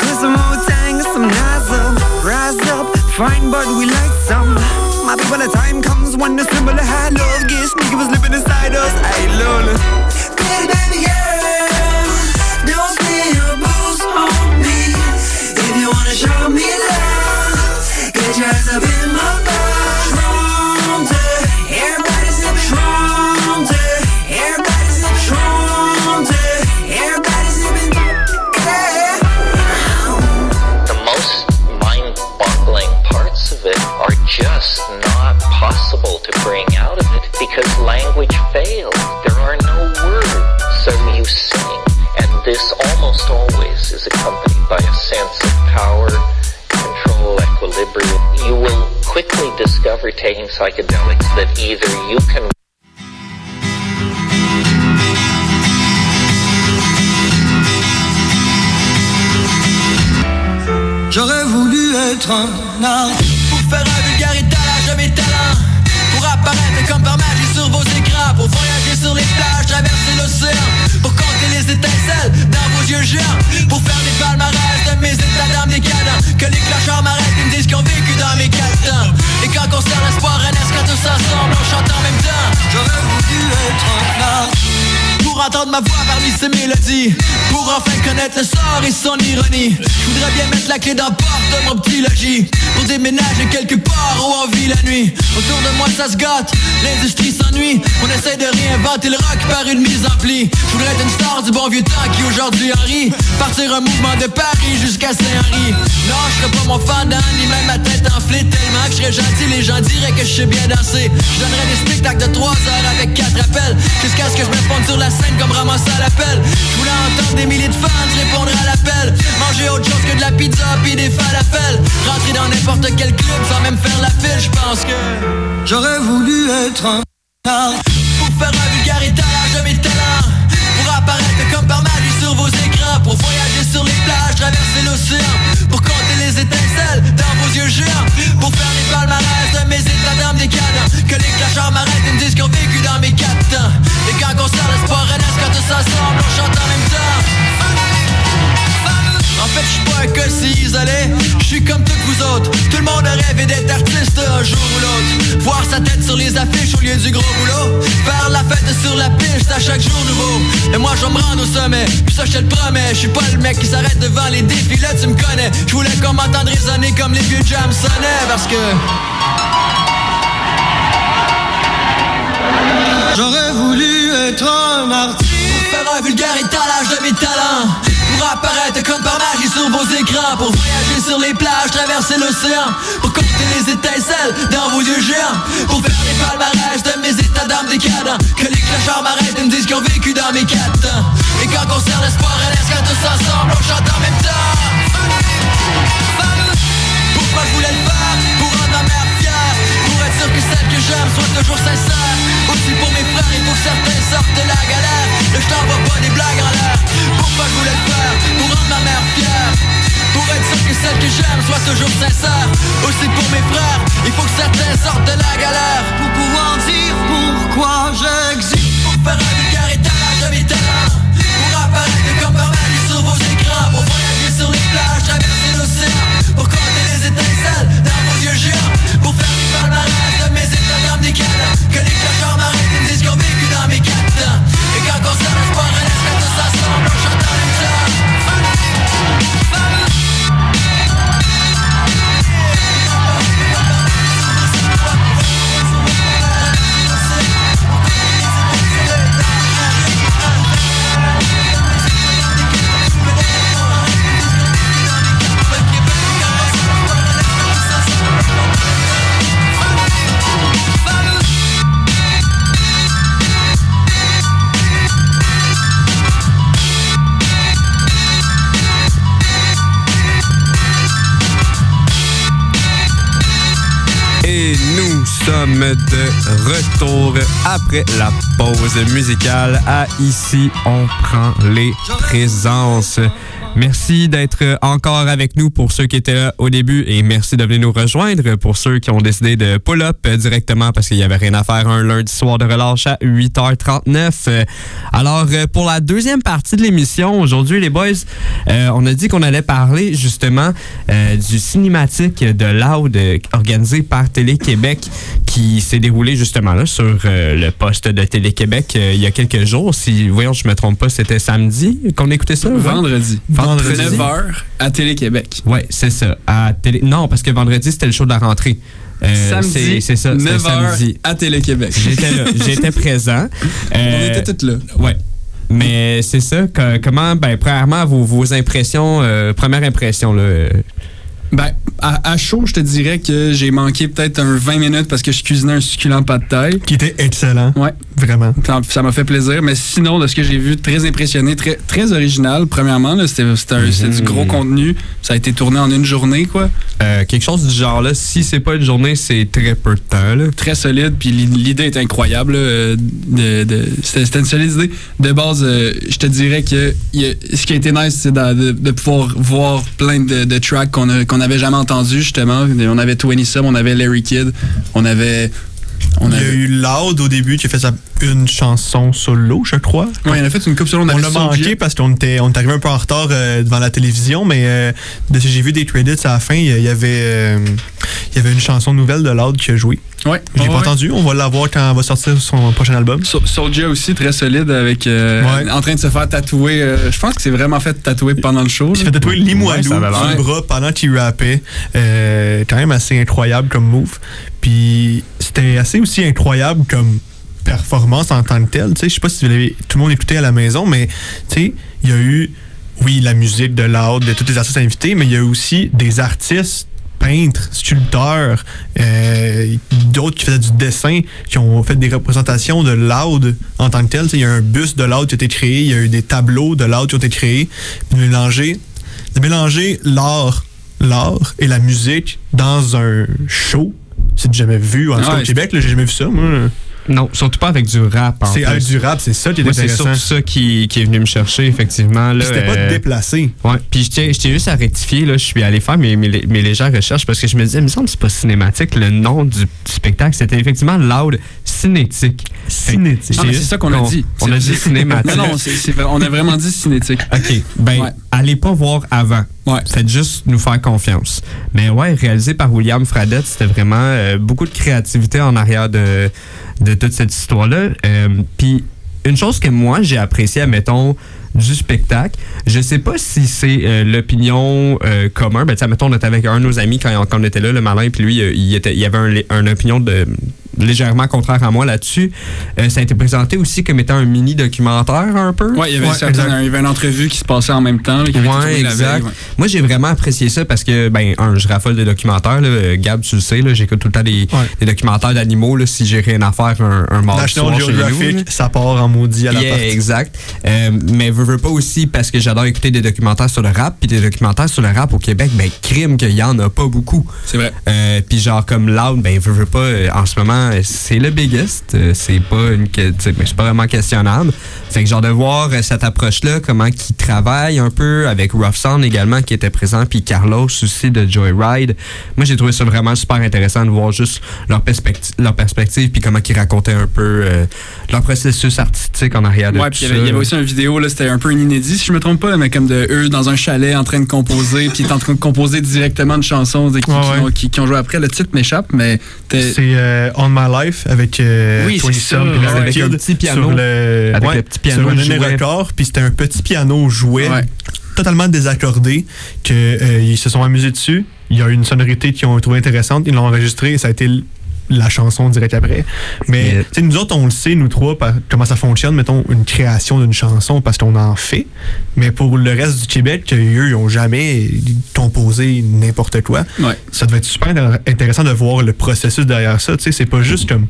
Put some more tang and some nozzle. Rise up, fine, but we like some. My people, the time comes when the symbol of high love gets sneaky was living inside us. Hey, Lola. Baby, baby girl, don't spill your booze on me. If you wanna show me love, get your ass up just not possible to bring out of it because language fails. There are no words, so you sing. And this almost always is accompanied by a sense of power, control, equilibrium. You will quickly discover taking psychedelics that either you can J'aurais voulu être un arbre comme par magie sur vos écrans Pour voyager sur les plages, traverser l'océan Pour compter les étincelles dans vos yeux géants Pour faire des palmarès de mes états d'âme décadents Que les clochards m'arrêtent et me disent qu'ils ont vécu dans mes quatre Et quand concerne l'espoir renaisse quand tous ensemble on chante en même temps. J'aurais voulu être arbre pour entendre ma voix parmi ces mélodies. Pour enfin connaître le sort et son ironie. Je voudrais bien mettre la clé dans la porte de mon petit logis. Pour déménager quelque part où on vit la nuit. Autour de moi ça se gâte, l'industrie s'ennuie. On essaie de réinventer le rock par une mise en pli. Je voudrais être une star du bon vieux temps qui aujourd'hui en rit. Partir un mouvement de Paris jusqu'à Saint-Henri. Non je serais pas mon fan ni même ma tête enflée Tellement que je serais gentil, les gens diraient que je sais bien danser. Je des spectacles de 3 heures avec 4 appels Jusqu'à ce que je me fonde sur la scène comme ramasser à l'appel. Je voulais entendre des milliers de fans répondre à l'appel. Manger autre chose que de la pizza puis des falafels. Rentrer dans n'importe quel club sans même faire la file Je pense que J'aurais voulu être un Pour faire un vulgaritage de mes talents Pour apparaître comme par magie sur vos écrans. Pour voyager sur les plages, traverser l'océan Pour compter les étincelles dans vos yeux géants Pour faire les palmarès de mes états d'âme décadents Que les clasheurs m'arrêtent et me disent qu'ils ont vécu dans mes quatre Et quand on sort l'espoir RNS quand tout s'assemble, on chante en même temps en fait, je suis pas un cas si isolé. Je suis comme toutes vous autres. Tout le monde a rêvé d'être artiste un jour ou l'autre. Voir sa tête sur les affiches au lieu du gros boulot. Faire la fête sur la piste à chaque jour nouveau. Et moi, je me rendre au sommet. Puis ça, je te le promets. Je suis pas le mec qui s'arrête devant les défis. Là, tu me connais. Je voulais qu'on m'entende résonner comme les vieux jams sonnaient. Parce que. J'aurais voulu être un artiste. Pour faire un vulgaire étalage de mes comme par magie sur vos écrans Pour voyager sur les plages, traverser l'océan Pour compter les étincelles dans vos yeux géants Pour faire les palmarès de mes états d'âme décadents Que les clochards m'arrêtent et me disent qu'ils ont vécu dans mes quatre Et quand on sert l'espoir laisse quand tous ensemble on chante en même temps. Pourquoi je voulais sûr que celle que j'aime soit toujours sincère. Aussi pour mes frères, il faut que certains sortent de la galère. Le je t'envoie pas des blagues en l'air Pourquoi je voulais le faire Pour rendre ma mère fière. Pour être sûr que celle que j'aime soit toujours sincère. Aussi pour mes frères, il faut que certains sortent de la galère. Pour pouvoir dire pourquoi j'existe. Pour faire un vulgaire étalage de mes talents Pour apparaître comme par sur vos écrans. Pour voyager sur les plages, traverser l'océan. Pour compter les étincelles de retour après la pause musicale à Ici, on prend les présences. Merci d'être encore avec nous pour ceux qui étaient là au début et merci de venir nous rejoindre pour ceux qui ont décidé de pull-up directement parce qu'il n'y avait rien à faire un lundi soir de relâche à 8h39. Alors, pour la deuxième partie de l'émission, aujourd'hui, les boys, euh, on a dit qu'on allait parler justement euh, du cinématique de Loud euh, organisé par Télé-Québec qui s'est déroulé justement là sur euh, le poste de Télé-Québec euh, il y a quelques jours. Si, voyons, je me trompe pas, c'était samedi qu'on écoutait ça? Vendredi. Vendredi. 9h à Télé-Québec. Ouais, c'est ça. À télé... Non, parce que vendredi, c'était le show de la rentrée. Euh, Samedi, c'est- ça, c'était 9 heures samedi. à Télé-Québec. J'étais là, j'étais présent. <laughs> On Euh, était tous là. Ouais. Mais c'est ça, que- comment, ben, premièrement, vos, vos impressions, euh, première impression, là. Ben, à, à chaud, je te dirais que j'ai manqué peut-être un 20 minutes parce que je cuisinais un succulent pas de taille. Qui était excellent. Ouais. Vraiment. Ça- m'a fait plaisir. Mais sinon, de ce que j'ai vu, très impressionné, très, très original. Premièrement, c'était du gros contenu. Ça a été tourné en une journée, quoi. euh, quelque chose du genre, là, si c'est pas une journée, c'est très peu de temps, là. Très solide. Puis l'i- l'idée est incroyable. euh, de, de- c'était une solide idée. De base, euh, je te dirais que il y a- ce qui a été nice, c'est de, de- de pouvoir voir plein de, de tracks qu'on a- qu'on n'avait jamais entendus, justement. On avait 20 Some, on avait Larry Kidd, on avait. On Il y a avait eu Loud au début qui a fait sa, une chanson solo, je crois. Ouais, il a fait une coupe solo. On On avait l'a manqué parce qu'on était, on est arrivé un peu en retard euh, devant la télévision, mais euh, de ce que j'ai vu des credits à la fin, il y, il y avait, euh, il y avait une chanson nouvelle de Loud qui a joué. Ouais. J'ai Ouais, pas ouais. entendu, on va l'avoir quand elle va sortir son prochain album. So- Soulja aussi très solide avec euh, Ouais. en train de se faire tatouer. euh, je pense que c'est vraiment fait tatouer pendant le show. Il s'est fait tatouer Limoilou sur le bras pendant qu'il rappait. Euh, quand même assez incroyable comme move. Puis c'était assez aussi incroyable comme performance en tant que telle. Tu sais, Je sais pas si vous l'avez tout le monde écouté à la maison, mais tu sais, il y a eu, oui, la musique de Loud, de tous les artistes invités, mais il y a eu aussi des artistes peintres, sculpteurs, euh, d'autres qui faisaient du dessin, qui ont fait des représentations de Loud en tant que tel. Il y a un bus de Loud qui a été créé, il y a eu des tableaux de Loud qui ont été créés. Puis de mélanger, de mélanger l'art, l'art et la musique dans un show, c'est jamais vu en ouais, Québec, j'ai jamais vu ça, moi. Non, surtout pas avec du rap. C'est plus. avec du rap, c'est ça qui est Moi, c'est intéressant. surtout ça qui, qui est venu me chercher, effectivement. là, C'était pas euh, déplacé. Ouais, puis tiens juste à rectifier, là, je suis allé faire mes, mes, mes légères recherches parce que je me disais, il me semble que c'est pas cinématique. Le nom du, du spectacle, c'était effectivement Loud Cinétique. Cinétique. Ah, c'est ça qu'on a dit. On a dit cinématique. Non, vrai, on a vraiment dit cinétique. OK. Ben, allez pas voir avant. Faites juste nous faire confiance. Mais ouais, réalisé par William Fradette, c'était vraiment euh, beaucoup de créativité en arrière de, de toute cette histoire-là. Euh, Puis, une chose que moi, j'ai apprécié, admettons, du spectacle, je sais pas si c'est euh, l'opinion euh, commun. Ben, tu sais, mettons, on était avec un de nos amis quand, quand on était là, le malin, puis lui, euh, il, était, il avait un, une opinion de légèrement contraire à moi là-dessus. Euh, ça a été présenté aussi comme étant un mini-documentaire un peu. Ouais, il y avait, certaines- il y avait une entrevue qui se passait en même temps. Ouais, la exact. veille, ouais. Moi, j'ai vraiment apprécié ça parce que, ben, un, je raffole des documentaires. Là. Euh, Gab, tu le sais, j'écoute tout le temps des, des documentaires d'animaux là, si j'ai rien à faire un, un mardi National soir chez nous, ça part en maudit à la Yeah, partie. exact. Euh, mais veux, veux pas aussi parce que j'adore écouter des documentaires sur le rap, puis des documentaires sur le rap au Québec, ben crime qu'il y en a pas beaucoup. C'est vrai. Euh, puis genre comme Loud, ben veux, veux pas, en ce moment, euh, c'est le biggest. Euh, c'est pas une, c'est pas vraiment questionnable. Fait que genre de voir euh, cette approche-là, comment qu'ils travaillent un peu avec Rough Sound également qui était présent, puis Carlos aussi de Joyride. Moi, j'ai trouvé ça vraiment super intéressant de voir juste leur, perspective, leur perspective, puis comment ils racontaient un peu euh, leur processus artistique en arrière de Ouais, tout puis il y avait- il y ça. avait aussi une vidéo, là, c'était un peu un inédit, si je me trompe pas, mais comme de eux dans un chalet en train de composer, puis ils étaient en train de composer directement une chanson de- qui, Ouais, qui ont, qui- qui ont joué après. Le titre m'échappe, mais C'est euh, On My Life avec euh, Oui, 20 c'est ça, Some puis Larry avec un petit piano. Sur le, Avec ouais, le petit piano sur jouet. record, puis c'était un petit piano jouet totalement désaccordé que euh, se sont amusés dessus. Il y a une sonorité qu'ils ont trouvé intéressante, ils l'ont enregistré et ça a été la chanson direct après. Mais nous autres, on le sait, nous trois, par- comment ça fonctionne, mettons, une création d'une chanson parce qu'on en fait. Mais pour le reste du Québec, eux, ils n'ont jamais composé n'importe quoi. Ça devait être super intér- intéressant de voir le processus derrière ça. C'est pas juste comme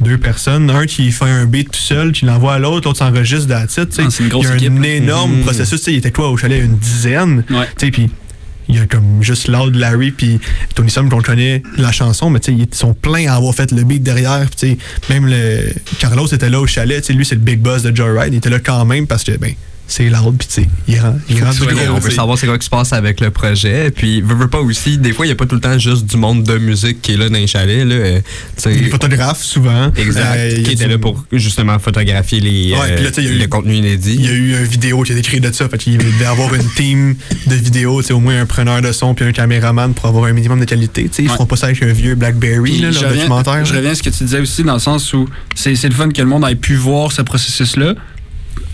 deux personnes, un qui fait un beat tout seul, qui l'envoie à l'autre, l'autre s'enregistre c'est une grosse Il y a un équipe, énorme Mhm. processus. Il était quoi au chalet? Une dizaine. Puis il y a comme juste Loud, Larry, puis Tony Sum qu'on connaît la chanson, mais ils sont pleins à avoir fait le beat derrière. Même le Carlos était là au chalet. Lui, c'est le big boss de Joyride. Il était là quand même parce que, ben, c'est Loud, puis tu sais, il rend, il rend du Ouais, gros. on veut savoir c'est quoi qui se passe avec le projet. Puis, veux, veux pas aussi, des fois, il n'y a pas tout le temps juste du monde de musique qui est là dans les chalets. Là, euh. Les photographes, souvent. Exact. Euh, qui était du- là pour justement photographier les, Ouais, euh, puis là, tu sais, il y a eu- le contenu inédit. Il y a eu une vidéo qui a été créée de ça. Fait qu'il devait avoir une team de vidéos, au moins un preneur de son puis un caméraman pour avoir un minimum de qualité. Tu sais, Ils Ouais. feront pas ça avec un vieux Blackberry, là, je, leur reviens, documentaire. je reviens à ce que tu disais aussi dans le sens où c'est c'est le fun que le monde ait pu voir ce processus-là.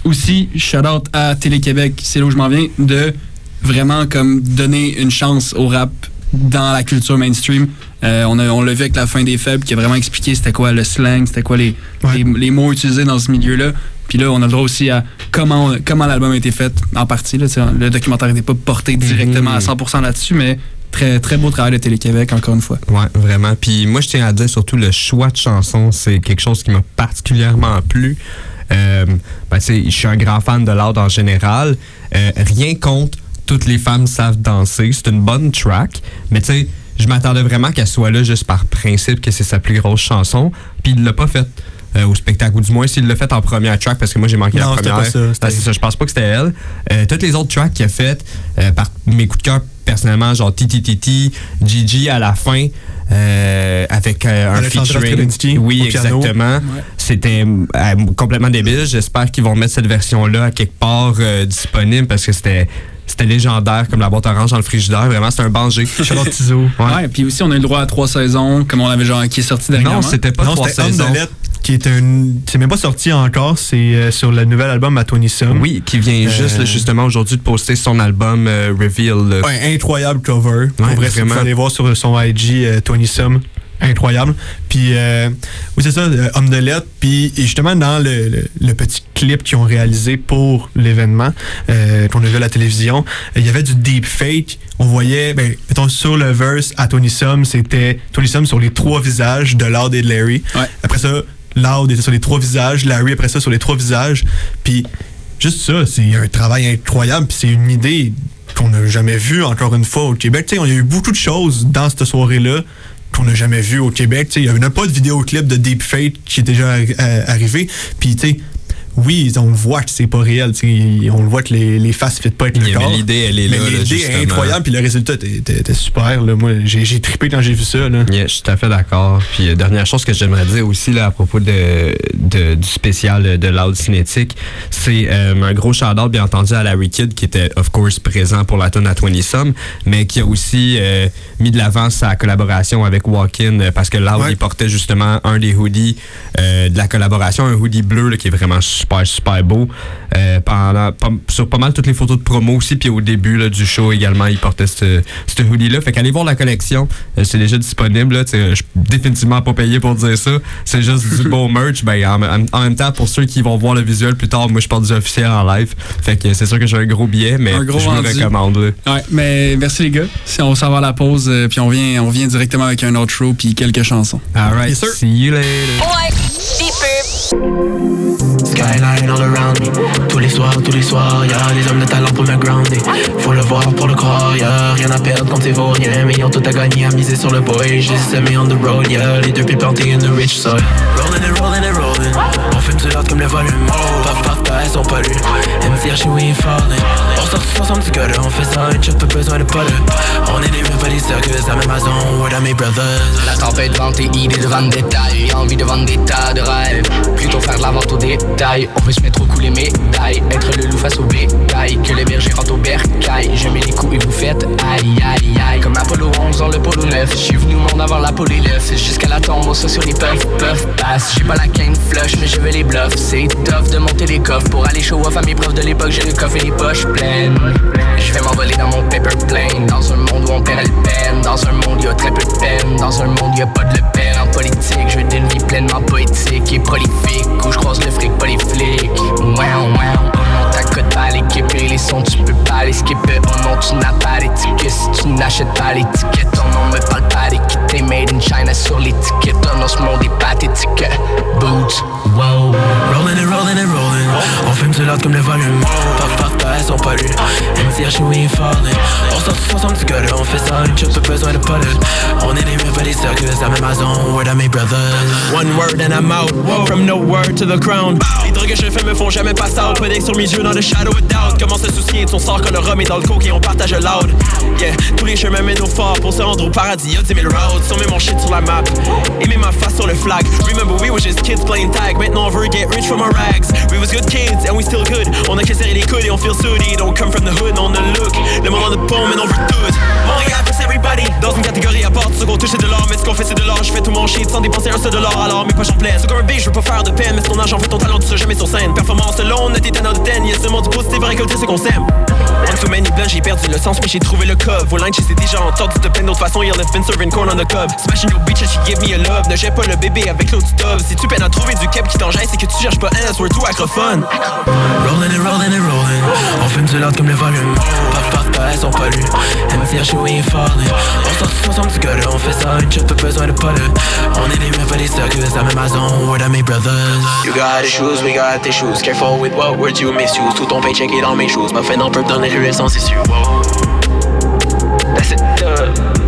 Aussi, shout out à Télé-Québec, c'est là où je m'en viens, de vraiment comme donner une chance au rap dans la culture mainstream. Euh, on a- on l'a vu avec la fin des faibles qui a vraiment expliqué c'était quoi le slang, c'était quoi les, les, les mots utilisés dans ce milieu-là. Puis là, on a le droit aussi à comment, comment l'album a été fait en partie. Là, le documentaire n'était pas porté directement à 100% là-dessus, mais très, très beau travail de Télé-Québec, encore une fois. Ouais, vraiment. Puis moi, je tiens à dire surtout le choix de chansons, c'est quelque chose qui m'a particulièrement plu. Euh, ben, je suis un grand fan de l'art en général. Euh, rien contre toutes les femmes savent danser. C'est une bonne track. Mais tu sais, je m'attendais vraiment qu'elle soit là juste par principe que c'est sa plus grosse chanson. Puis il l'a pas faite. euh, au spectacle, ou du moins s'il l'a fait en première track, parce que moi j'ai manqué Non, la première. pas ça, Ah, c'est ça, je pense pas que c'était elle. Euh, toutes les autres tracks qu'il a faites, euh, par mes coups de cœur personnellement, genre TTTT, Gigi à la fin, euh, avec euh, un featuring. Oui, exactement. C'était euh, complètement débile. J'espère qu'ils vont mettre cette version-là à quelque part euh, disponible parce que c'était. C'était légendaire comme la boîte orange dans le frigidaire. Vraiment, c'était un banger. Charlotte Tizo. Ouais. puis aussi, on a eu le droit à trois saisons, comme on avait genre, qui est sorti dernièrement. Non, c'était pas non, trois saisons. Qui est un. C'est même pas sorti encore, c'est euh, sur le nouvel album à Tony Sum. Oui, qui vient juste là, Euh, justement aujourd'hui de poster son album euh, Reveal. Ouais, incroyable cover. Pour Ouais, vrai, vraiment. vous allez voir sur son IG, Tony Sum. Incroyable. Puis, euh, oui, c'est ça, euh, Homme de lettres. Puis, justement, dans le, le- le petit clip qu'ils ont réalisé pour l'événement, euh, qu'on a vu à la télévision, il y avait du deep fake. On voyait, ben, mettons, sur le verse à Tony Sum, c'était Tony Sum sur les trois visages de Loud et de Larry. Après ça, Loud était sur les trois visages, Larry après ça sur les trois visages. Puis, juste ça, c'est un travail incroyable. Puis, c'est une idée qu'on n'a jamais vue encore une fois au Québec. Tu sais, il y a eu beaucoup de choses dans cette soirée-là qu'on n'a jamais vu au Québec. Tu sais, Il n'y a pas de vidéoclip de Deepfake qui est déjà euh, arrivé. Puis, tu sais, oui, on le voit que c'est pas réel. On le voit que les, les faces ne pas avec le Mais corps. l'idée, elle est Mais là, là, l'idée est justement. incroyable, puis le résultat était, super. Là. Moi, j'ai trippé quand j'ai vu ça. Là. Yeah, je suis tout à fait d'accord. Puis, euh, dernière chose que j'aimerais dire aussi là, à propos de, de- du spécial de Loud Cinétique, c'est euh, un gros shout-out, bien entendu, à Larry Kidd, qui était, of course, présent pour la tune à 20 Some, mais qui a aussi euh, mis de l'avant sa collaboration avec Walkin, parce que Loud, Ouais. il portait justement un des hoodies de la collaboration, un hoodie bleu là, qui est vraiment super, super beau. Euh, pendant, pas- sur pas mal toutes les photos de promo aussi, puis au début là, du show également, il portait ce ce hoodie-là. Fait qu'allez voir la collection, euh, c'est déjà disponible. là. Je suis définitivement pas payé pour dire ça. C'est juste du beau <laughs> merch. Ben, en, en- en même temps, pour ceux qui vont voir le visuel plus tard, moi je porte du officiel en live. Fait que c'est sûr que j'ai un gros billet, mais gros je vous le recommande. là. Ouais, mais merci les gars. Si on s'en va à la pause, euh, puis on vient, on vient directement avec un autre show puis quelques chansons. Alright, see you later. Ouais, Skyline all around me. Tous les soirs, tous les soirs, y'a des hommes de talent pour me grounder. Faut le voir pour le croire, y'a rien à perdre quand t'es vaut rien. Mais ont tout à gagner à miser sur le boy. J'ai semé on the road, y'a les deux pieds plantés in the rich soil. Rolling and rolling and rolling. On fume du hard comme le volume. Paf, paf, paf, elles sont pas lues. MCH, we falling. On on fait ça, pas besoin de pas On est des pas des circus, la même word à mes brothers. La tempête vente et idées de vente détail J'ai envie de vendre des tas de rêves. Plutôt faire de la vente au détail On veut se mettre au cou les médailles. Être le loup face au bétail. Que les bergers rentrent au bercail. Je mets les coups et vous faites aïe aïe aïe. Comme Apollo 11 dans le polo 9 Je suis venu monde avant l'Apollo 9 Jusqu'à la tombe au sur les puffs puff pass J'ai pas la cane flush mais je veux les bluffs. C'est tough de monter les coffres. Pour aller show off à mes profs de l'époque J'ai le coffre et les poches pleines Je vais m'envoler dans mon paper plane. Dans un monde où on perd le peine. Dans un monde où y a très peu de peine. Dans un monde où y a pas de le peine. En politique, je veux d'une vie pleinement poétique et prolifique. Où je croise le fric, flics. Wow, wow Pas l'équiper Les sons, tu peux pas les skipper Oh non, tu n'as pas d'étiquette Si tu n'achètes pas l'étiquette Oh non, me parle pas d'équité Made in China sur l'étiquette Oh non, ce monde est pathétique Boots, wow Rolling and rolling and rolling. On fume du loud comme le volume. Paf, paf, paf, elles sont pas lues. MCH, we ain't falling. On sort tous ensemble du gutter, on fait ça, une chute, pas besoin de pas On est pas des circus, la même maison, word à mes brothers. One word and I'm out. From no word to the crown. Les drogues que je fais me font jamais pass out. Putting sur mes yeux dans le Comment se soucier de son sort quand le rhum est dans le coke et on partage le loud. Yeah, tous les chemins mènent au fort pour se rendre au paradis. Y'a 10 000 routes. Sans met mon shit sur la map. Met ma face sur le flag. Remember, we were just kids playing tag. Maintenant, on veut get rich from our rags. We was good kids and we still good. On a qu'à les coudes et on feel sooty. Don't come from the hood, on the look. Le monde en de pommes, mais on veut tout. Montréal, everybody. Dans une catégorie à part, ceux qu'on touche de l'or. Mais ce qu'on fait, c'est de l'or. Je fais tout mon shit sans dépenser un seul dollar. Alors, mes poches en pleine. C'est comme un je veux pas faire de peine. Mais ton argent fait ton talent, tu seras jamais sur scène. Performance alone, t'es 10 out of 10. Y'a seulement du positif à récolter ce qu'on sème. One too many j'ai perdu le sens, mais j'ai trouvé le cove. Vos lines, j'essaie déjà entendu de plein d'autres façons. Y'en a been serving corn on the cob. Smashing your bitch, she give me a love. Ne jette pas le bébé avec l'eau du tub. Si tu peines à trouver du cap qui t'enjaille, c'est que tu cherches pas un, soit tout acrophone. Rolling and rolling and rolling. On fume du loud comme le volume. Paf, paf, paf, elles sont pas lues. MCH, we ain't falling. On sort tous ensemble du gutter, on fait ça, une chute, pas besoin de pas On est des meufs, pas des circus, la même maison, word à mes brothers. You got the shoes, we got the shoes Careful with what words you misuse Tout ton paycheck est dans mes shoes Ma fin en peuple dans les ruelles sans cessure Wow. That's it, uh,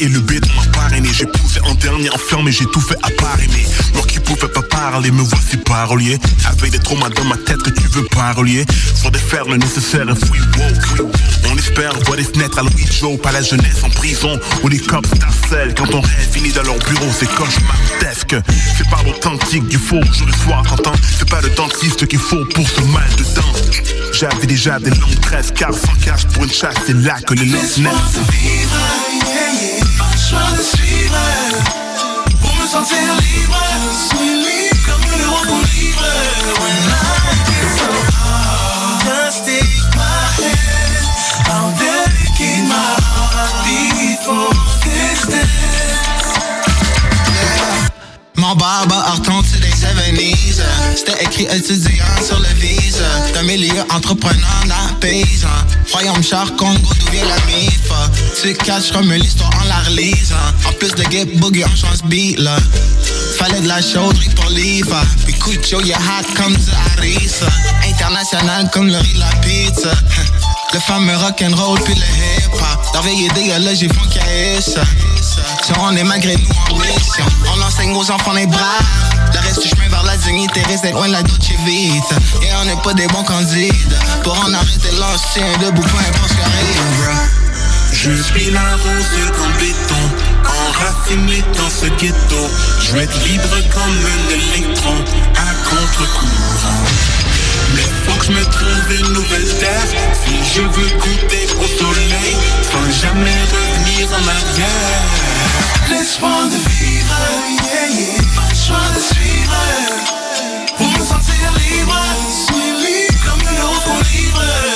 et le béton m'a parrainé. J'ai poussé en dernier enfermé, j'ai tout fait à parrainer. Moi qui pouvais pas parler, me voici parolier Avec des traumas dans ma tête que tu veux parolier. Faut défaire le nécessaire et free woke On espère voir des fenêtres à Louis Joe. Pas la jeunesse en prison où les cops t'harcèlent. Quand ton rêve finit dans leur bureau, c'est cauchemardesque. C'est pas l'authentique du faux, et soir t'entends C'est pas le dentiste qu'il faut pour ce mal de dents j'avais déjà des longues tresses, car sans cash pour une chasse, c'est là que le lance naît. vivre, yeah, yeah. Pas choix de suivre, pour me sentir libre, comme barbe 70s. C'était écrit étudiant sur le vise. D'un milieu entrepreneur, la paysan. Royaume char, Congo, d'où vient la mif. Tu caches comme l'histoire en la relise. En plus de get boogie, on change beat, là. Fallait de la chauderie pour l'IVA. Puis Cucho, y'a hot comme du harissa. International comme le riz la pizza. <laughs> Le fameux rock'n'roll puis le hip-hop. Leur veille est dégueulasse, j'ai font Si on est malgré nous en mission, on enseigne aux enfants les bras. Le reste du chemin vers la dignité reste loin de la Dolce Vita. Et on n'est pas des bons candidats. Pour en arrêter l'ancien debout, peu importe ce qui arrive, bro. Je suis la rose comme béton, enraciné dans ce ghetto. Je vais être libre comme un électron, à contre-courant. Mais faut que je me trouve une nouvelle terre. Si je veux goûter au soleil Sans jamais revenir en arrière. Laisse-moi de vivre, yeah, yeah. Le choix de suivre. Pour me sentir libre Suis libre comme une autre livre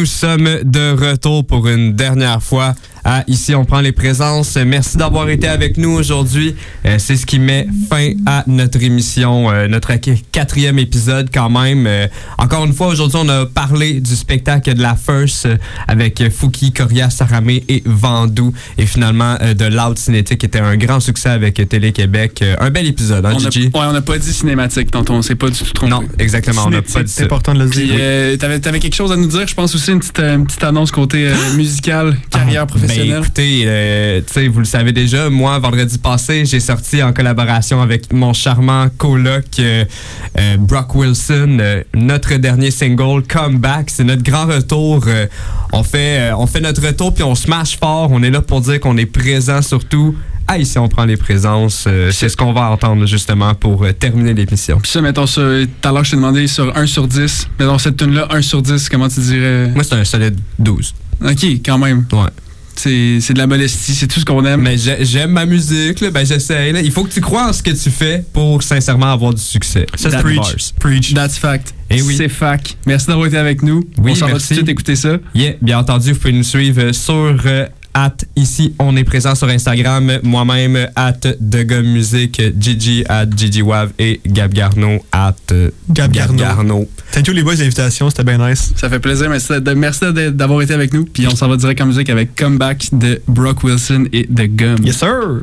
nous sommes de retour pour une dernière fois à Ici on prend les présences. Merci d'avoir été avec nous aujourd'hui. Euh, C'est ce qui met fin à notre émission, euh, notre qu- quatrième épisode quand même. Euh, encore une fois, aujourd'hui, on a parlé du spectacle de la First euh, avec Fouki, Coria, Saramé et Vandou. Et finalement, euh, de Loud Cinétique qui était un grand succès avec Télé-Québec. Euh, un bel épisode, hein, On a, Gigi? ouais, on n'a pas dit cinématique tantôt, on s'est pas du tout trompé. Non, exactement, on n'a pas dit ça. Puis, euh, t'avais, t'avais quelque chose à nous dire, je pense aussi une petite, euh, une petite annonce côté euh, musical, carrière professionnelle. Ben, écoutez, euh, vous le savez déjà, moi, vendredi passé, j'ai sorti en collaboration avec mon charmant coloc euh, euh, Brock Wilson, notre dernier single, Comeback. C'est notre grand retour. On, fait, on fait notre retour, puis on smash fort. On est là pour dire qu'on est présent surtout. Ah, ici, on prend les présences. Euh, c'est ce qu'on va entendre justement pour euh, terminer l'émission. Puis ça, mettons, tout à l'heure, je t'ai demandé sur 1 sur 10. Mettons, cette tune-là, 1 sur 10, comment tu dirais? Moi, c'est un solide 12. Ok, quand même. Ouais. C'est, c'est de la modestie, c'est tout ce qu'on aime. Mais j'ai- j'aime ma musique, là, ben j'essaye. Il faut que tu crois en ce que tu fais pour sincèrement avoir du succès. Ça, c'est That- bars. Preach. That's fact. Eh oui. C'est fac. Merci d'avoir été avec nous. Oui, on s'en va tout de suite écouter ça. Yeah, bien entendu, vous pouvez nous suivre sur euh, at ici on est présent sur Instagram moi-même at Musique Gigi at Gigi Wav et Gab Garneau at euh, Gab Garneau. Thank you les boys l'invitation, c'était bien nice. Ça fait plaisir. Merci, de- merci de- d'avoir été avec nous. Puis on s'en va direct en musique avec Comeback de Brock Wilson et The Gum. Yes, sir!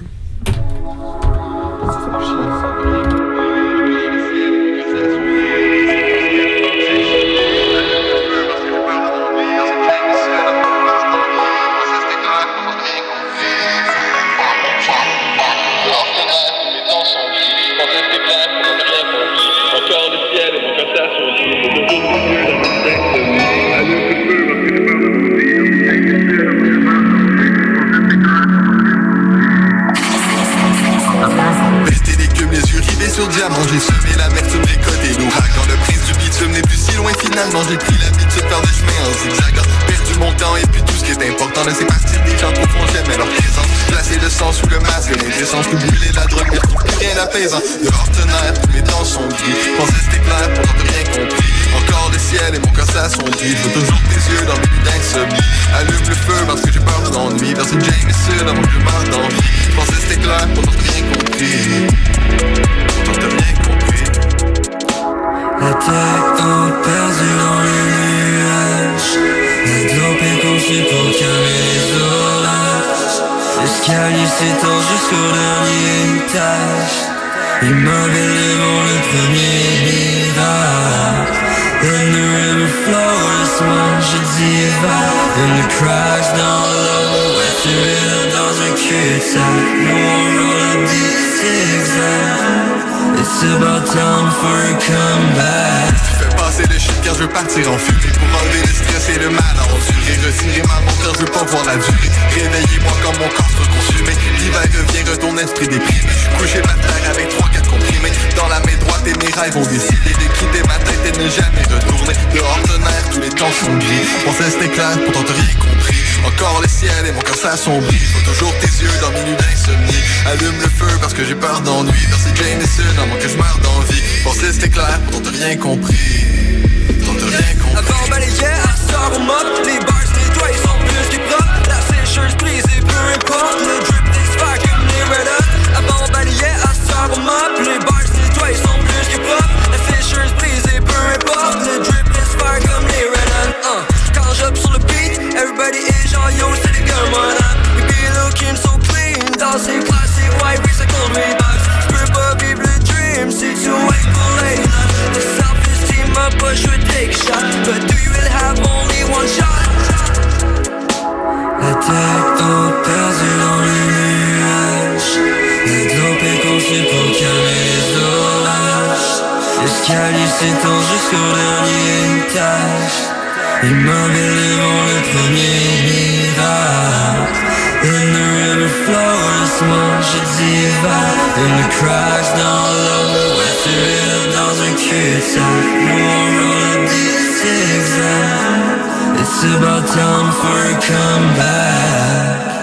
Finalement, j'ai pris l'habitude de faire des chemins en zigzagant. Perdu mon temps et puis tout ce qui est important, laisser partir des gens trop font jamais leur présence. Placer le sang sous le masque et l'indécence, nous brûler la drogue, mais retrouve plus rien d'apaisant. Dehors tenaire, tous mes temps sont gris, pensais c'était clair, pourtant t'as rien compris. Encore le ciel et mon corps s'assombrit, veux toujours tes yeux dans mes nuits d'insomnie. Allume le feu parce que j'ai peur de l'ennui, verse une Jameson avant que je meure d'envie. Pensais c'était clair, pourtant t'as rien compris. Pourtant t'as rien compris. La tête en perdu dans les nuages. Dope est conçue pour calmer les orages. L'escalier s'étend jusqu'au dernier étage. Immobile devant le premier virage And the river flows, moi je divague And the cracks down low tu es là dans un cul-de-sac Nous on roule à 10 zigzags It's about time for a comeback. Fais passer le shit car je veux partir en fumée Pour enlever le stress et le mal à endurer Retirer ma montre, je veux pas voir la durée. Réveillez-moi quand mon corps sera consumé. L'hiver revient, ton esprit déprimé. Couché par terre avec 3-4 comprimés. Dans la main droite et mes rêves ont décidé de quitter ma tête et ne jamais retourner. Dehors de mer, tous les temps sont gris. Mon cesse clair, pourtant t'as rien compris Encore le ciel et mon cœur s'assombrit. Faut toujours tes yeux dans mes nuits d'insomnie. Allume le feu parce que j'ai peur d'ennui. Merci Jameson avant que je meure d'envie. Pensais c'était clair, pourtant t'as rien compris. Pourtant t'as rien compris. Avant balayer, à sort au mop. Les bars nettoient, ils sont plus que propres La sécheuse brisée, peu importe. Le drip des comme les red Avant balayer, à sort au mop. Les bars everybody is genre yo, c'est les gars, man We be looking so clean Dans ces classiques white recycled Reeboks J'peux pas vivre le dream si tu wait pour les notes The self-esteem but je veux take a shot. But do you really have only one shot? La tête en perdu dans les nuages. Dope est conçue pour calmer les orages. L'escalier s'étend jusqu'au dernier étage Immobile devant le premier miracle In the river flows, moi je divague In the cracks dans l'eau, ouais tu es dans un cul-de-sac Nous on roule des zigzags It's about time for a comeback